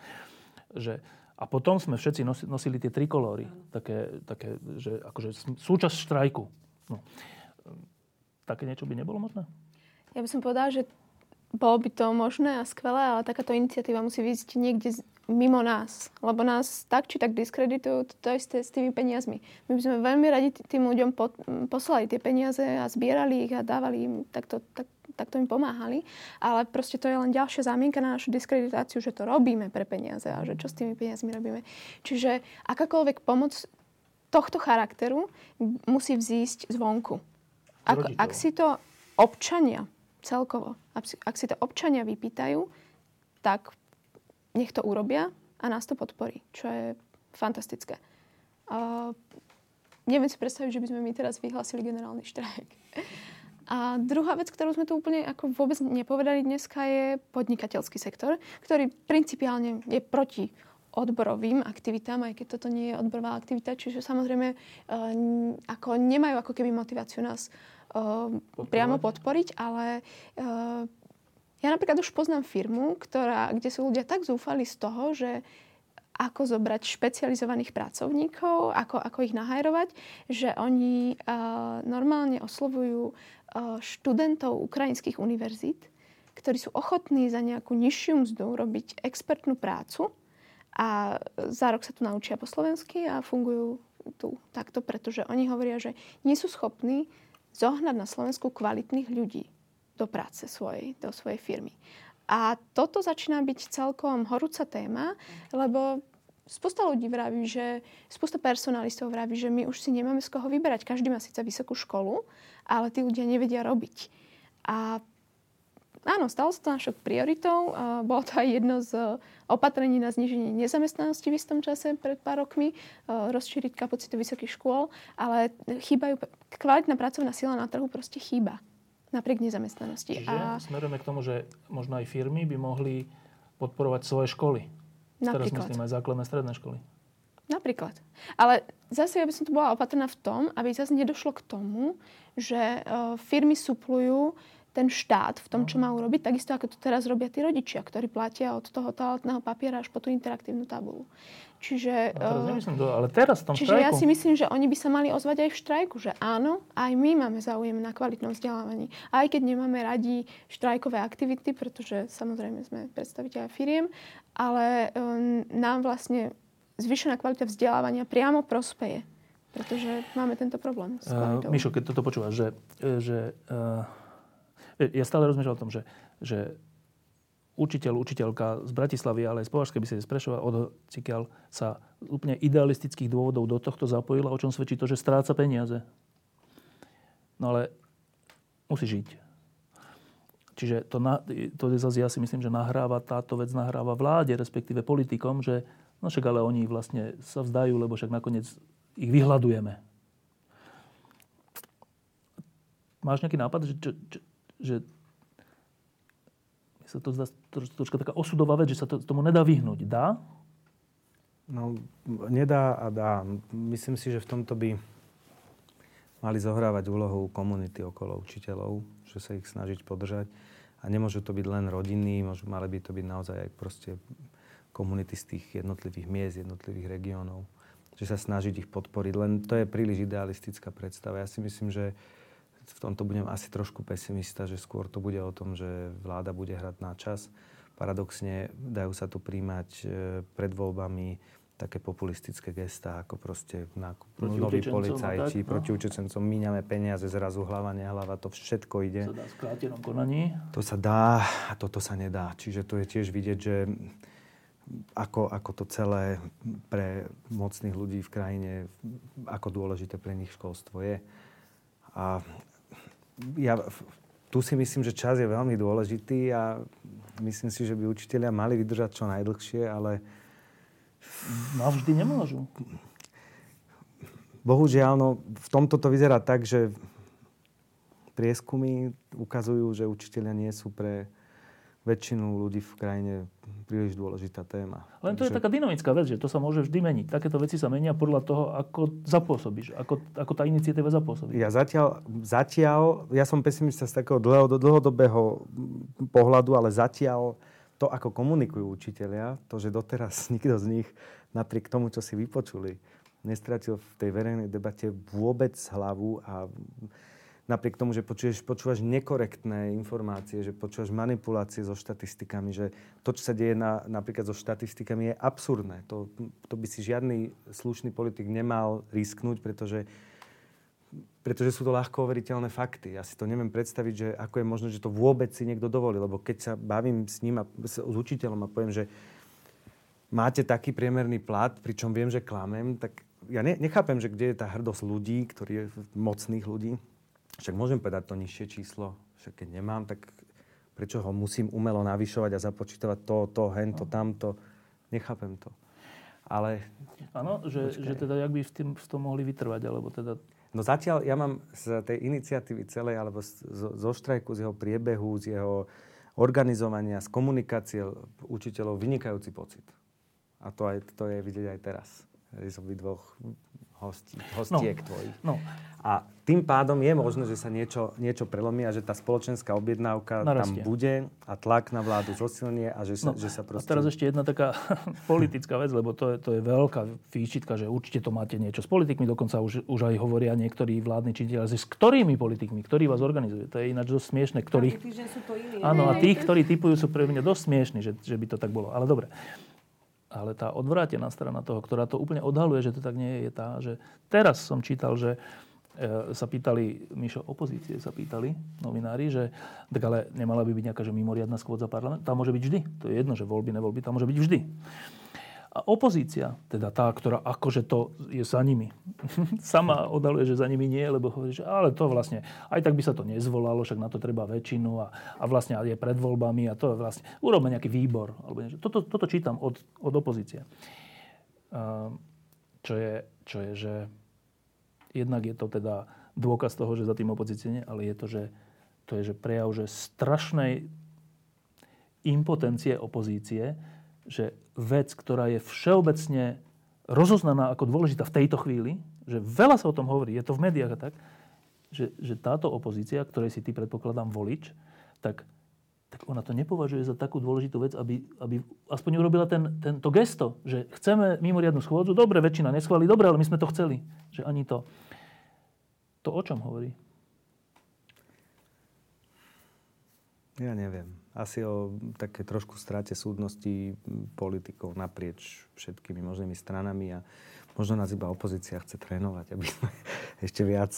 Že, a potom sme všetci nosili, nosili tie trikolóry, také, také že akože súčasť štrajku. No. Také niečo by nebolo možné? Ja by som povedala, že bolo by to možné a skvelé, ale takáto iniciatíva musí výjsť niekde mimo nás. Lebo nás tak či tak diskreditujú to isté s tými peniazmi. My by sme veľmi radi tým ľuďom po, poslali tie peniaze a zbierali ich a dávali im, takto, tak, takto im pomáhali. Ale proste to je len ďalšia zámienka na našu diskreditáciu, že to robíme pre peniaze a že čo s tými peniazmi robíme. Čiže akákoľvek pomoc tohto charakteru musí vzísť zvonku. Ak, ak si to občania celkovo. Ak si to občania vypýtajú, tak nech to urobia a nás to podporí. Čo je fantastické. Uh, neviem si predstaviť, že by sme my teraz vyhlásili generálny štrajk. A druhá vec, ktorú sme tu úplne ako vôbec nepovedali dneska, je podnikateľský sektor, ktorý principiálne je proti odborovým aktivitám, aj keď toto nie je odborová aktivita. Čiže samozrejme uh, ako nemajú ako keby motiváciu nás uh, priamo podporiť, ale uh, ja napríklad už poznám firmu, ktorá, kde sú ľudia tak zúfali z toho, že ako zobrať špecializovaných pracovníkov, ako, ako ich nahajrovať, že oni uh, normálne oslovujú uh, študentov ukrajinských univerzít, ktorí sú ochotní za nejakú nižšiu mzdu robiť expertnú prácu a za rok sa tu naučia po slovensky a fungujú tu takto, pretože oni hovoria, že nie sú schopní zohnať na Slovensku kvalitných ľudí do práce svojej, do svojej firmy. A toto začína byť celkom horúca téma, lebo spústa ľudí vraví, že spústa personalistov vraví, že my už si nemáme z koho vyberať. Každý má síce vysokú školu, ale tí ľudia nevedia robiť. A áno, stalo sa to našou prioritou. A bolo to aj jedno z opatrení na zniženie nezamestnanosti v istom čase pred pár rokmi, rozšíriť kapacitu vysokých škôl, ale chýbajú, kvalitná pracovná sila na trhu proste chýba napriek nezamestnanosti. Čiže a... smerujeme k tomu, že možno aj firmy by mohli podporovať svoje školy. Napríklad. Teraz myslím aj základné stredné školy. Napríklad. Ale zase ja by som tu bola opatrná v tom, aby zase nedošlo k tomu, že uh, firmy suplujú ten štát v tom, čo má urobiť, takisto ako to teraz robia tí rodičia, ktorí platia od toho toaletného papiera až po tú interaktívnu tabulu. Čiže, no, teraz eh, to, ale teraz v tom čiže štrajku. ja si myslím, že oni by sa mali ozvať aj v štrajku, že áno, aj my máme záujem na kvalitnom vzdelávaní. Aj keď nemáme radi štrajkové aktivity, pretože samozrejme sme predstaviteľa firiem, ale um, nám vlastne zvyšená kvalita vzdelávania priamo prospeje. Pretože máme tento problém. Uh, Mišo, keď toto počúvaš, že, že uh, ja stále rozmýšľam o tom, že, že učiteľ, učiteľka z Bratislavy, ale aj z Považskej by z Prešova, od Cikiaľ sa z úplne idealistických dôvodov do tohto zapojila, o čom svedčí to, že stráca peniaze. No ale musí žiť. Čiže to, na, to je zase, ja si myslím, že nahráva, táto vec nahráva vláde, respektíve politikom, že no však ale oni vlastne sa vzdajú, lebo však nakoniec ich vyhľadujeme. Máš nejaký nápad, že, že, že sa to zdá troška taká osudová vec, že sa to, tomu nedá vyhnúť. Dá? No, nedá a dá. Myslím si, že v tomto by mali zohrávať úlohu komunity okolo učiteľov, že sa ich snažiť podržať. A nemôžu to byť len rodiny, môžu, mali by to byť naozaj aj proste komunity z tých jednotlivých miest, jednotlivých regiónov. Že sa snažiť ich podporiť. Len to je príliš idealistická predstava. Ja si myslím, že v tomto budem asi trošku pesimista, že skôr to bude o tom, že vláda bude hrať na čas. Paradoxne dajú sa tu príjmať e, pred voľbami také populistické gestá, ako proste proti noví policajti, tak, no? proti učencom, míňame peniaze, zrazu hlava, nehlava, to všetko ide. To sa dá v skrátenom konaní? To sa dá a toto sa nedá. Čiže to je tiež vidieť, že ako, ako to celé pre mocných ľudí v krajine, ako dôležité pre nich školstvo je. A ja tu si myslím, že čas je veľmi dôležitý a myslím si, že by učiteľia mali vydržať čo najdlhšie, ale... No vždy nemôžu. Bohužiaľ, no, v tomto to vyzerá tak, že prieskumy ukazujú, že učiteľia nie sú pre väčšinu ľudí v krajine príliš dôležitá téma. Len to Takže... je taká dynamická vec, že to sa môže vždy meniť. Takéto veci sa menia podľa toho, ako zapôsobíš, ako, ako tá iniciatíva zapôsobí. Ja zatiaľ, zatiaľ, ja som pesimista z takého dlhodobého pohľadu, ale zatiaľ to, ako komunikujú učiteľia, to, že doteraz *laughs* nikto z nich, napriek tomu, čo si vypočuli, nestratil v tej verejnej debate vôbec hlavu a napriek tomu, že počuješ, počúvaš nekorektné informácie, že počúvaš manipulácie so štatistikami, že to, čo sa deje na, napríklad so štatistikami, je absurdné. To, to by si žiadny slušný politik nemal risknúť, pretože pretože sú to ľahko overiteľné fakty. Ja si to neviem predstaviť, že ako je možné, že to vôbec si niekto dovolí. Lebo keď sa bavím s ním a s, s učiteľom a poviem, že máte taký priemerný plat, pričom viem, že klamem, tak ja ne, nechápem, že kde je tá hrdosť ľudí, ktorí je mocných ľudí, však môžem povedať to nižšie číslo, však keď nemám, tak prečo ho musím umelo navyšovať a započítavať to, to, hen, to, tamto. Nechápem to. Ale... Áno, že, že teda jak by v, tým, v tom mohli vytrvať, alebo teda... No zatiaľ ja mám z tej iniciatívy celej, alebo z, zo štrajku, z jeho priebehu, z jeho organizovania, z komunikácie učiteľov vynikajúci pocit. A to, aj, to je vidieť aj teraz. Z obidvoch hostí, hostiek no. tvojich. No. A tým pádom je možné, že sa niečo, niečo prelomí a že tá spoločenská objednávka Narastie. tam bude a tlak na vládu zosilnie a že sa, no, že sa proste... A teraz ešte jedna taká *laughs* politická vec, lebo to je, to je veľká výčitka, že určite to máte niečo s politikmi, dokonca už, už aj hovoria niektorí vládni činiteľi, s ktorými politikmi, ktorí vás organizujú. To je ináč dosť smiešne, ktorých... Áno, a tých, ktorí typujú, sú pre mňa dosť smiešni, že, že by to tak bolo. Ale dobre. Ale tá odvrátená strana toho, ktorá to úplne odhaluje, že to tak nie je, je tá, že teraz som čítal, že sa pýtali, Mišo, opozície sa pýtali novinári, že tak ale nemala by byť nejaká že mimoriadná schôdza parlament. Tá môže byť vždy. To je jedno, že voľby, nevoľby, tá môže byť vždy. A opozícia, teda tá, ktorá akože to je za nimi, *laughs* sama odaluje, že za nimi nie, lebo hovorí, že ale to vlastne, aj tak by sa to nezvolalo, však na to treba väčšinu a, a vlastne je pred voľbami a to je vlastne, urobme nejaký výbor. Alebo niečo. Toto, toto čítam od, od opozície. Uh, čo je, čo je, že jednak je to teda dôkaz toho, že za tým opozície ale je to, že to je že prejav že strašnej impotencie opozície, že vec, ktorá je všeobecne rozoznaná ako dôležitá v tejto chvíli, že veľa sa o tom hovorí, je to v médiách a tak, že, že táto opozícia, ktorej si ty predpokladám volič, tak, tak ona to nepovažuje za takú dôležitú vec, aby, aby aspoň urobila ten, tento gesto, že chceme mimoriadnu schôdzu, dobre, väčšina neschváli, dobre, ale my sme to chceli. Že ani to. To o čom hovorí? Ja neviem. Asi o také trošku strate súdnosti politikov naprieč všetkými možnými stranami a možno nás iba opozícia chce trénovať, aby sme *laughs* ešte viac...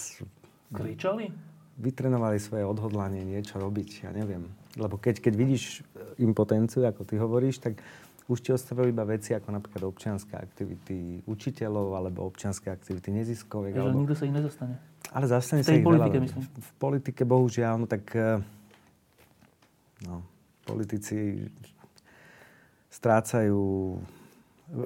Kričali? Vytrenovali svoje odhodlanie niečo robiť, ja neviem. Lebo keď, keď vidíš impotenciu, ako ty hovoríš, tak už ti ostávajú iba veci ako napríklad občianské aktivity učiteľov alebo občianské aktivity neziskové. Takže alebo... nikto sa ich nezastane. Ale zastane sa ich politike, veľa. Myslím. V politike bohužiaľ, no tak eh, no, politici strácajú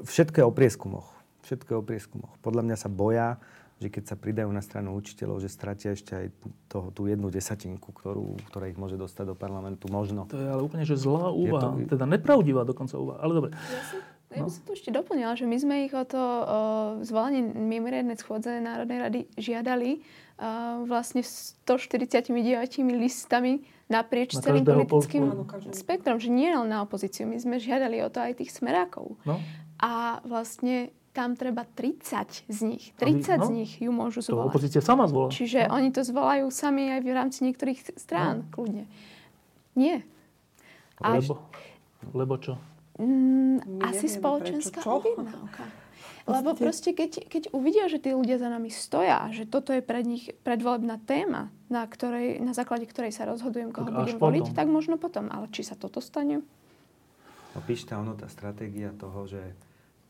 všetko je o prieskumoch. Všetko je o prieskumoch. Podľa mňa sa boja, že keď sa pridajú na stranu učiteľov, že stratia ešte aj toho, tú jednu desatinku, ktorú, ktorá ich môže dostať do parlamentu. Možno. To je ale úplne že zlá úvaha. To... Teda nepravdivá dokonca úvaha. Ale dobre. Ja som, ja by som to ešte doplnila, že my sme ich o to o, zvolanie mimoriadnej schôdze Národnej rady žiadali o, vlastne 149 listami naprieč na celým politickým spektrom, že nie len na opozíciu. My sme žiadali o to aj tých smerákov. No. A vlastne tam treba 30 z nich. 30 no, z nich ju môžu zvolať. To opozícia sama zvolá. Čiže no. oni to zvolajú sami aj v rámci niektorých strán, no. kľudne. Nie. Lebo? Lebo čo? Mm, asi spoločenská objednávka. *laughs* Lebo proste, keď, keď uvidia, že tí ľudia za nami stoja, že toto je pre nich predvolebná téma, na, ktorej, na základe ktorej sa rozhodujem, koho tak budem voliť, tak možno potom. Ale či sa toto stane? No píš tá ono, tá stratégia toho, že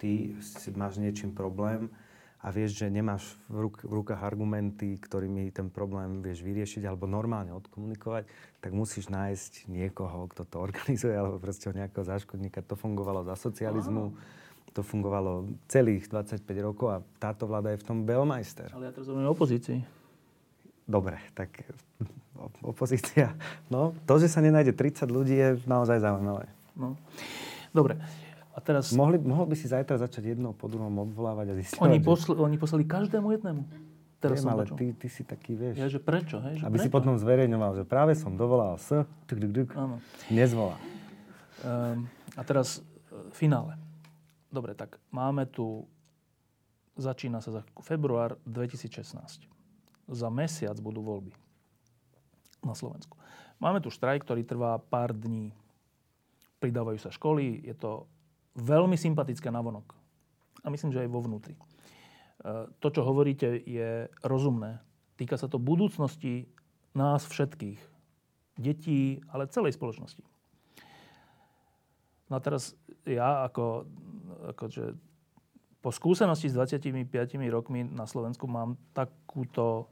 ty máš niečím problém a vieš, že nemáš v, ruk- v rukách argumenty, ktorými ten problém vieš vyriešiť alebo normálne odkomunikovať, tak musíš nájsť niekoho, kto to organizuje, alebo proste nejakého záškodníka. To fungovalo za socializmu, to fungovalo celých 25 rokov a táto vláda je v tom Belmeister. Ale ja to rozumiem opozícii. Dobre, tak opozícia. No, to, že sa nenájde 30 ľudí, je naozaj zaujímavé. No. Dobre. A teraz... Mohli, mohol by si zajtra začať jednou po druhom odvolávať a zistiť, oni, posl- oni poslali každému jednému. Teraz Viem, ale ty, ty si taký, vieš. Ja, že prečo? Hej, že aby prečo? si potom zverejňoval, že práve som dovolal S, tuk, tuk, tuk, nezvolá. Um, a teraz uh, finále. Dobre, tak máme tu, začína sa za február 2016. Za mesiac budú voľby na Slovensku. Máme tu štrajk, ktorý trvá pár dní. Pridávajú sa školy, je to veľmi sympatické navonok. A myslím, že aj vo vnútri. E, to, čo hovoríte, je rozumné. Týka sa to budúcnosti nás všetkých. Detí, ale celej spoločnosti. No a teraz ja ako, ako že po skúsenosti s 25 rokmi na Slovensku mám takúto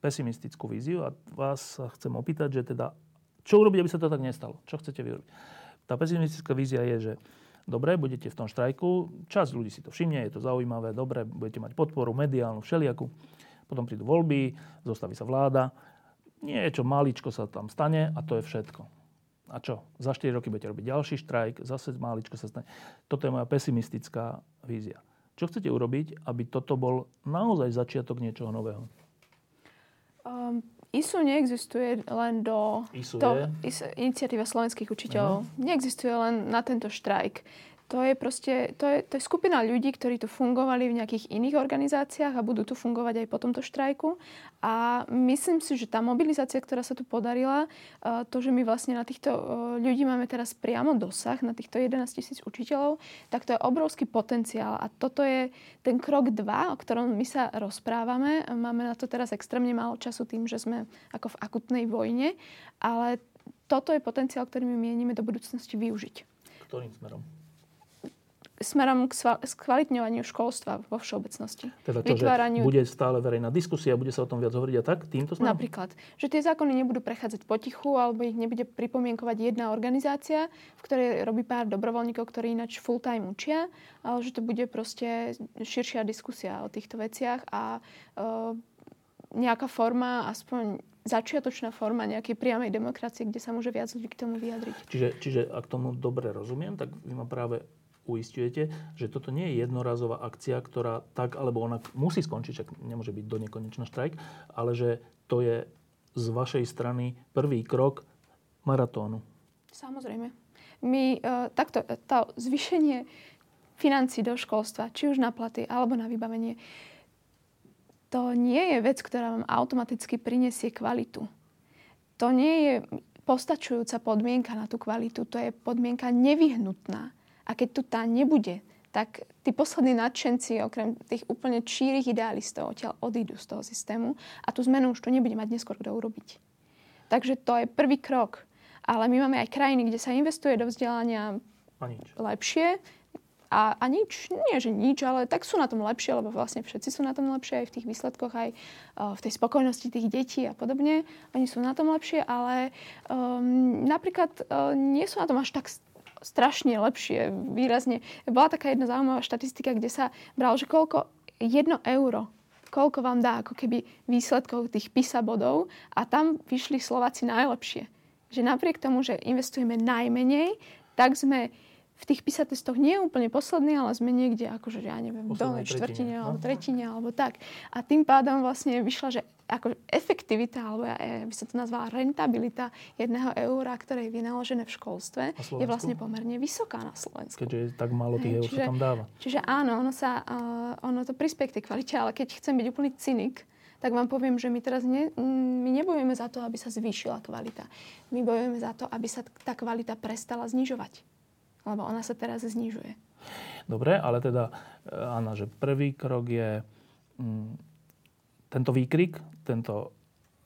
pesimistickú víziu a vás sa chcem opýtať, že teda, čo urobiť, aby sa to tak nestalo? Čo chcete vyrobiť? Tá pesimistická vízia je, že Dobre, budete v tom štrajku, časť ľudí si to všimne, je to zaujímavé, dobre, budete mať podporu mediálnu, všelijakú. Potom prídu voľby, zostaví sa vláda, niečo maličko sa tam stane a to je všetko. A čo? Za 4 roky budete robiť ďalší štrajk, zase maličko sa stane. Toto je moja pesimistická vízia. Čo chcete urobiť, aby toto bol naozaj začiatok niečoho nového? Um, ISU neexistuje len do... ISU to, je? ISU, iniciatíva slovenských učiteľov. Uh-huh. Neexistuje len na tento štrajk to je proste, to je, to je skupina ľudí, ktorí tu fungovali v nejakých iných organizáciách a budú tu fungovať aj po tomto štrajku. A myslím si, že tá mobilizácia, ktorá sa tu podarila, to, že my vlastne na týchto ľudí máme teraz priamo dosah, na týchto 11 tisíc učiteľov, tak to je obrovský potenciál. A toto je ten krok 2, o ktorom my sa rozprávame. Máme na to teraz extrémne málo času tým, že sme ako v akutnej vojne, ale toto je potenciál, ktorý my mienime do budúcnosti využiť. Ktorým smerom? Smerom k skvalitňovaniu školstva vo všeobecnosti. Teda to, Vytváraniu... že bude stále verejná diskusia, bude sa o tom viac hovoriť a tak? Týmto smerom? Napríklad. Že tie zákony nebudú prechádzať potichu alebo ich nebude pripomienkovať jedna organizácia, v ktorej robí pár dobrovoľníkov, ktorí ináč full time učia, ale že to bude proste širšia diskusia o týchto veciach a uh, nejaká forma, aspoň začiatočná forma nejakej priamej demokracie, kde sa môže viac ľudí k tomu vyjadriť. Čiže, čiže ak tomu dobre rozumiem, tak vy ma práve uistujete, že toto nie je jednorazová akcia, ktorá tak alebo onak musí skončiť, čak nemôže byť do nekonečna štrajk, ale že to je z vašej strany prvý krok maratónu. Samozrejme. My uh, takto, to zvýšenie financí do školstva, či už na platy alebo na vybavenie, to nie je vec, ktorá vám automaticky prinesie kvalitu. To nie je postačujúca podmienka na tú kvalitu, to je podmienka nevyhnutná. A keď tu tá nebude, tak tí poslední nadšenci, okrem tých úplne čírých idealistov, odtiaľ odídu z toho systému a tú zmenu už to nebude mať neskôr kto urobiť. Takže to je prvý krok. Ale my máme aj krajiny, kde sa investuje do vzdelania a nič. lepšie. A, a nič, nie že nič, ale tak sú na tom lepšie, lebo vlastne všetci sú na tom lepšie aj v tých výsledkoch, aj uh, v tej spokojnosti tých detí a podobne. Oni sú na tom lepšie, ale um, napríklad uh, nie sú na tom až tak strašne lepšie, výrazne. Bola taká jedna zaujímavá štatistika, kde sa bral, že koľko jedno euro koľko vám dá ako keby výsledkov tých PISA bodov a tam vyšli Slováci najlepšie. Že napriek tomu, že investujeme najmenej, tak sme v tých PISA testoch nie úplne posledný, ale sme niekde akože, ja neviem, v dolnej štvrtine alebo tretine alebo tak. A tým pádom vlastne vyšla, že ako efektivita, alebo ja, by sa to nazvala rentabilita jedného eura, ktoré je vynaložené v školstve, je vlastne pomerne vysoká na Slovensku. Keďže je tak málo tých eur sa tam dáva. Čiže áno, ono, sa, uh, ono to prispie k tej kvalite, ale keď chcem byť úplný cynik, tak vám poviem, že my teraz ne, my nebojujeme za to, aby sa zvýšila kvalita. My bojujeme za to, aby sa tá kvalita prestala znižovať. Lebo ona sa teraz znižuje. Dobre, ale teda, Anna, že prvý krok je mm, tento výkrik, tento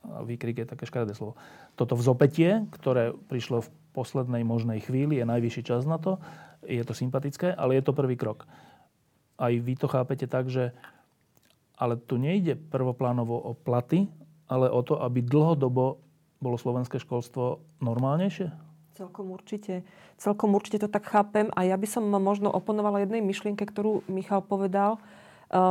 výkrik je také škaredé slovo, toto vzopetie, ktoré prišlo v poslednej možnej chvíli, je najvyšší čas na to, je to sympatické, ale je to prvý krok. Aj vy to chápete tak, že ale tu nejde prvoplánovo o platy, ale o to, aby dlhodobo bolo slovenské školstvo normálnejšie? Celkom určite. Celkom určite to tak chápem a ja by som možno oponovala jednej myšlienke, ktorú Michal povedal,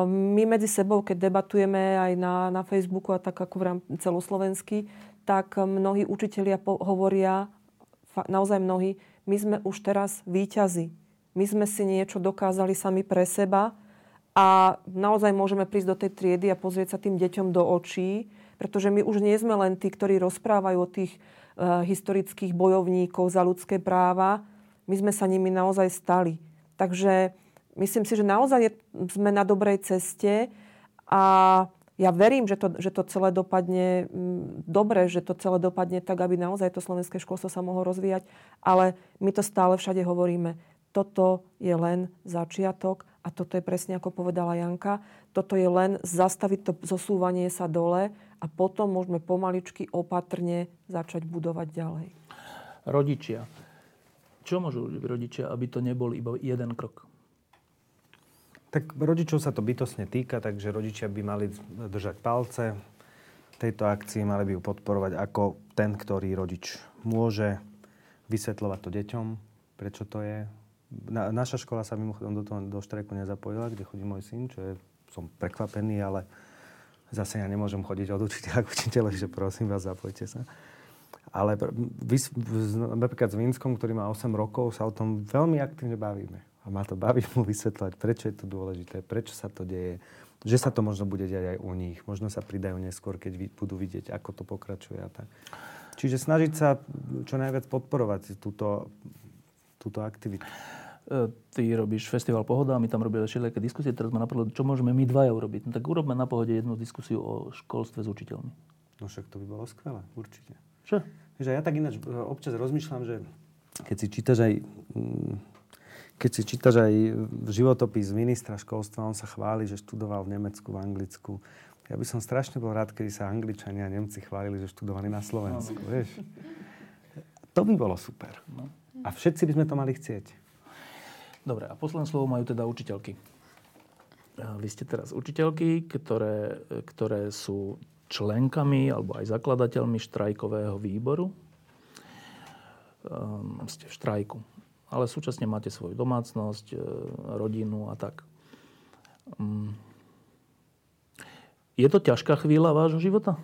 my medzi sebou, keď debatujeme aj na, na Facebooku a tak ako v celoslovensky, tak mnohí učitelia po, hovoria, naozaj mnohí, my sme už teraz výťazi. My sme si niečo dokázali sami pre seba a naozaj môžeme prísť do tej triedy a pozrieť sa tým deťom do očí, pretože my už nie sme len tí, ktorí rozprávajú o tých uh, historických bojovníkov za ľudské práva. My sme sa nimi naozaj stali. Takže myslím si, že naozaj sme na dobrej ceste a ja verím, že to, že to celé dopadne mm, dobre, že to celé dopadne tak, aby naozaj to slovenské školstvo sa mohlo rozvíjať, ale my to stále všade hovoríme. Toto je len začiatok a toto je presne ako povedala Janka. Toto je len zastaviť to zosúvanie sa dole a potom môžeme pomaličky opatrne začať budovať ďalej. Rodičia. Čo môžu rodičia, aby to nebol iba jeden krok? Tak rodičov sa to bytosne týka, takže rodičia by mali držať palce tejto akcii, mali by ju podporovať ako ten, ktorý rodič môže vysvetľovať to deťom, prečo to je na, naša škola sa mimochodom do, toho, do štrajku nezapojila, kde chodí môj syn, čo je, som prekvapený, ale zase ja nemôžem chodiť od učiteľa k učiteľovi, že prosím vás, zapojte sa. Ale napríklad s Vinskom, ktorý má 8 rokov, sa o tom veľmi aktívne bavíme. A ma to baví mu *laughs* vysvetľať, prečo je to dôležité, prečo sa to deje, že sa to možno bude diať aj u nich. Možno sa pridajú neskôr, keď budú vidieť, ako to pokračuje a tak. Čiže snažiť sa čo najviac podporovať túto, túto aktivitu. E, ty robíš festival Pohoda a my tam robíme všelijaké diskusie. Teraz ma napadlo, čo môžeme my dvaja urobiť. No tak urobme na Pohode jednu diskusiu o školstve s učiteľmi. No však to by bolo skvelé, určite. Čo? Že ja tak ináč e, občas rozmýšľam, že keď si čítaš aj mm, keď si čítaš aj životopis ministra školstva, on sa chváli, že študoval v Nemecku, v Anglicku. Ja by som strašne bol rád, kedy sa Angličania a Nemci chválili, že študovali na Slovensku, no. vieš. To by bolo super. No. A všetci by sme to mali chcieť. Dobre, a posledné slovo majú teda učiteľky. Vy ste teraz učiteľky, ktoré, ktoré sú členkami alebo aj zakladateľmi štrajkového výboru. Um, ste v štrajku. Ale súčasne máte svoju domácnosť, e, rodinu a tak. Um, je to ťažká chvíľa vášho života?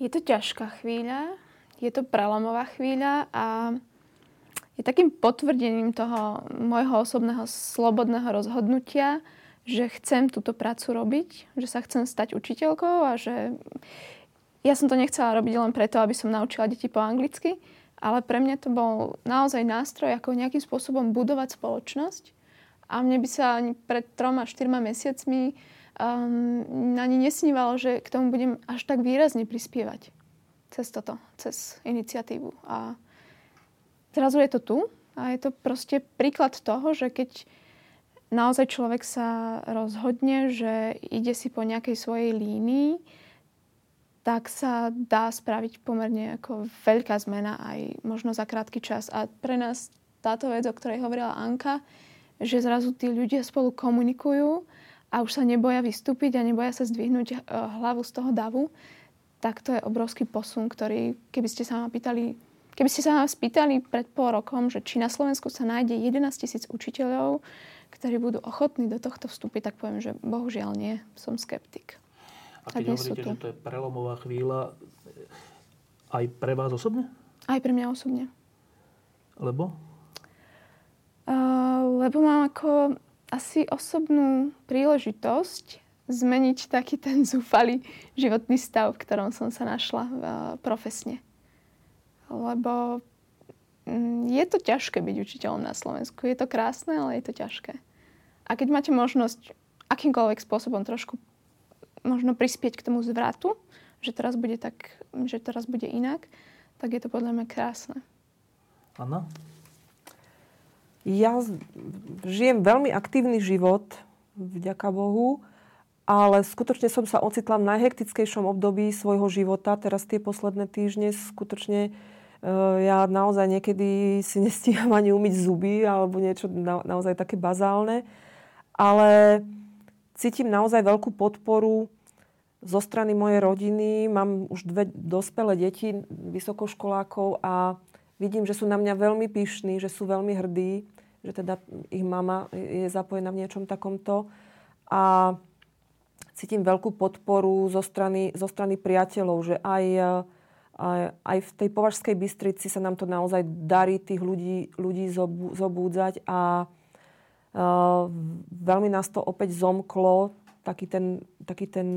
Je to ťažká chvíľa, je to prelomová chvíľa a je takým potvrdením toho môjho osobného slobodného rozhodnutia, že chcem túto prácu robiť, že sa chcem stať učiteľkou a že ja som to nechcela robiť len preto, aby som naučila deti po anglicky, ale pre mňa to bol naozaj nástroj, ako nejakým spôsobom budovať spoločnosť. A mne by sa ani pred troma, štyrma mesiacmi um, ani nesnívalo, že k tomu budem až tak výrazne prispievať cez toto, cez iniciatívu. A zrazu je to tu a je to proste príklad toho, že keď naozaj človek sa rozhodne, že ide si po nejakej svojej línii, tak sa dá spraviť pomerne ako veľká zmena aj možno za krátky čas. A pre nás táto vec, o ktorej hovorila Anka, že zrazu tí ľudia spolu komunikujú a už sa neboja vystúpiť a neboja sa zdvihnúť eh, hlavu z toho davu, tak to je obrovský posun, ktorý, keby ste sa ma pýtali Keby ste sa nás spýtali pred pol rokom, že či na Slovensku sa nájde 11 tisíc učiteľov, ktorí budú ochotní do tohto vstúpiť, tak poviem, že bohužiaľ nie. Som skeptik. A keď hovoríte, že to je prelomová chvíľa, aj pre vás osobne? Aj pre mňa osobne. Lebo? Uh, lebo mám ako asi osobnú príležitosť zmeniť taký ten zúfalý životný stav, v ktorom som sa našla uh, profesne lebo mm, je to ťažké byť učiteľom na Slovensku. Je to krásne, ale je to ťažké. A keď máte možnosť akýmkoľvek spôsobom trošku možno prispieť k tomu zvratu, že teraz bude, tak, že teraz bude inak, tak je to podľa mňa krásne. Anna? Ja žijem veľmi aktívny život, vďaka Bohu, ale skutočne som sa ocitla v najhektickejšom období svojho života. Teraz tie posledné týždne skutočne Eh, ja naozaj niekedy si nestíham ani umyť zuby alebo niečo na, naozaj také bazálne. Ale cítim naozaj veľkú podporu zo strany mojej rodiny. Mám už dve dospelé deti, vysokoškolákov a vidím, že sú na mňa veľmi pyšní, že sú veľmi hrdí, že teda ich mama je zapojená v niečom takomto. A cítim veľkú podporu zo strany, zo strany priateľov, že aj aj v tej Považskej Bystrici sa nám to naozaj darí tých ľudí, ľudí zobúdzať a veľmi nás to opäť zomklo, taký ten, taký ten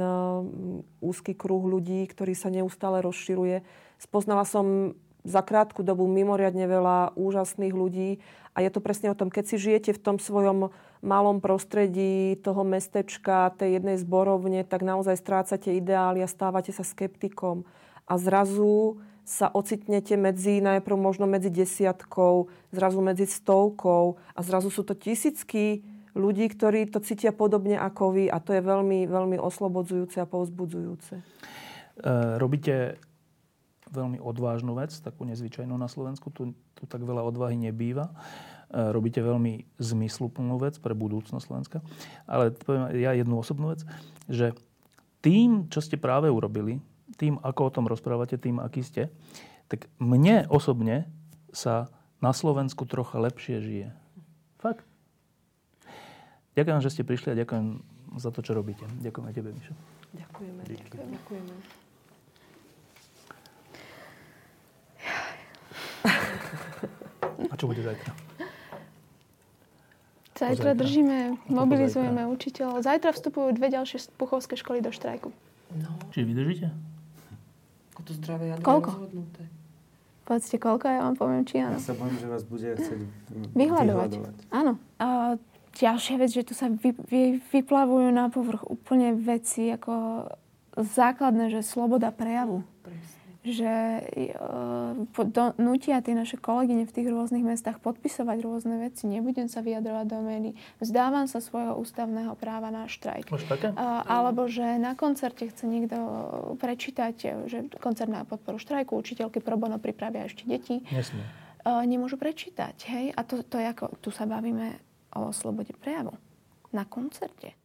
úzky kruh ľudí, ktorý sa neustále rozširuje. Spoznala som za krátku dobu mimoriadne veľa úžasných ľudí a je to presne o tom, keď si žijete v tom svojom malom prostredí toho mestečka, tej jednej zborovne, tak naozaj strácate ideály a stávate sa skeptikom a zrazu sa ocitnete medzi, najprv možno medzi desiatkou, zrazu medzi stovkou a zrazu sú to tisícky ľudí, ktorí to cítia podobne ako vy a to je veľmi, veľmi oslobodzujúce a povzbudzujúce. E, robíte veľmi odvážnu vec, takú nezvyčajnú na Slovensku, tu, tu tak veľa odvahy nebýva. E, robíte veľmi zmysluplnú vec pre budúcnosť Slovenska. Ale poviem ja jednu osobnú vec, že tým, čo ste práve urobili, tým, ako o tom rozprávate, tým, aký ste, tak mne osobne sa na Slovensku trocha lepšie žije. Fakt. Ďakujem, že ste prišli a ďakujem za to, čo robíte. Ďakujem aj tebe, Mišo. Ďakujeme. Ďakujeme. Ďakujeme. A čo bude zajtra? Zajtra držíme, mobilizujeme učiteľov. Zajtra vstupujú dve ďalšie puchovské školy do štrajku. No, Čiže vydržíte? Ako to zdravé jadro Koľko? je rozhodnuté. Povedzte koľko, ja vám poviem, či áno. Ja sa bojím, že vás bude chcieť Vyhľadovať. Áno. A ďalšia vec, že tu sa vy, vy, vyplavujú na povrch úplne veci ako základné, že sloboda prejavu. Presne. Že uh, do, nutia tie naše kolegyne v tých rôznych mestách podpisovať rôzne veci. Nebudem sa vyjadrovať do médií. Vzdávam sa svojho ústavného práva na štrajk. Máš také? Alebo že na koncerte chce niekto prečítať, že koncert na podporu štrajku, učiteľky pro bono pripravia ešte deti. Uh, nemôžu prečítať. Hej? A to, to je ako, tu sa bavíme o slobode prejavu. Na koncerte.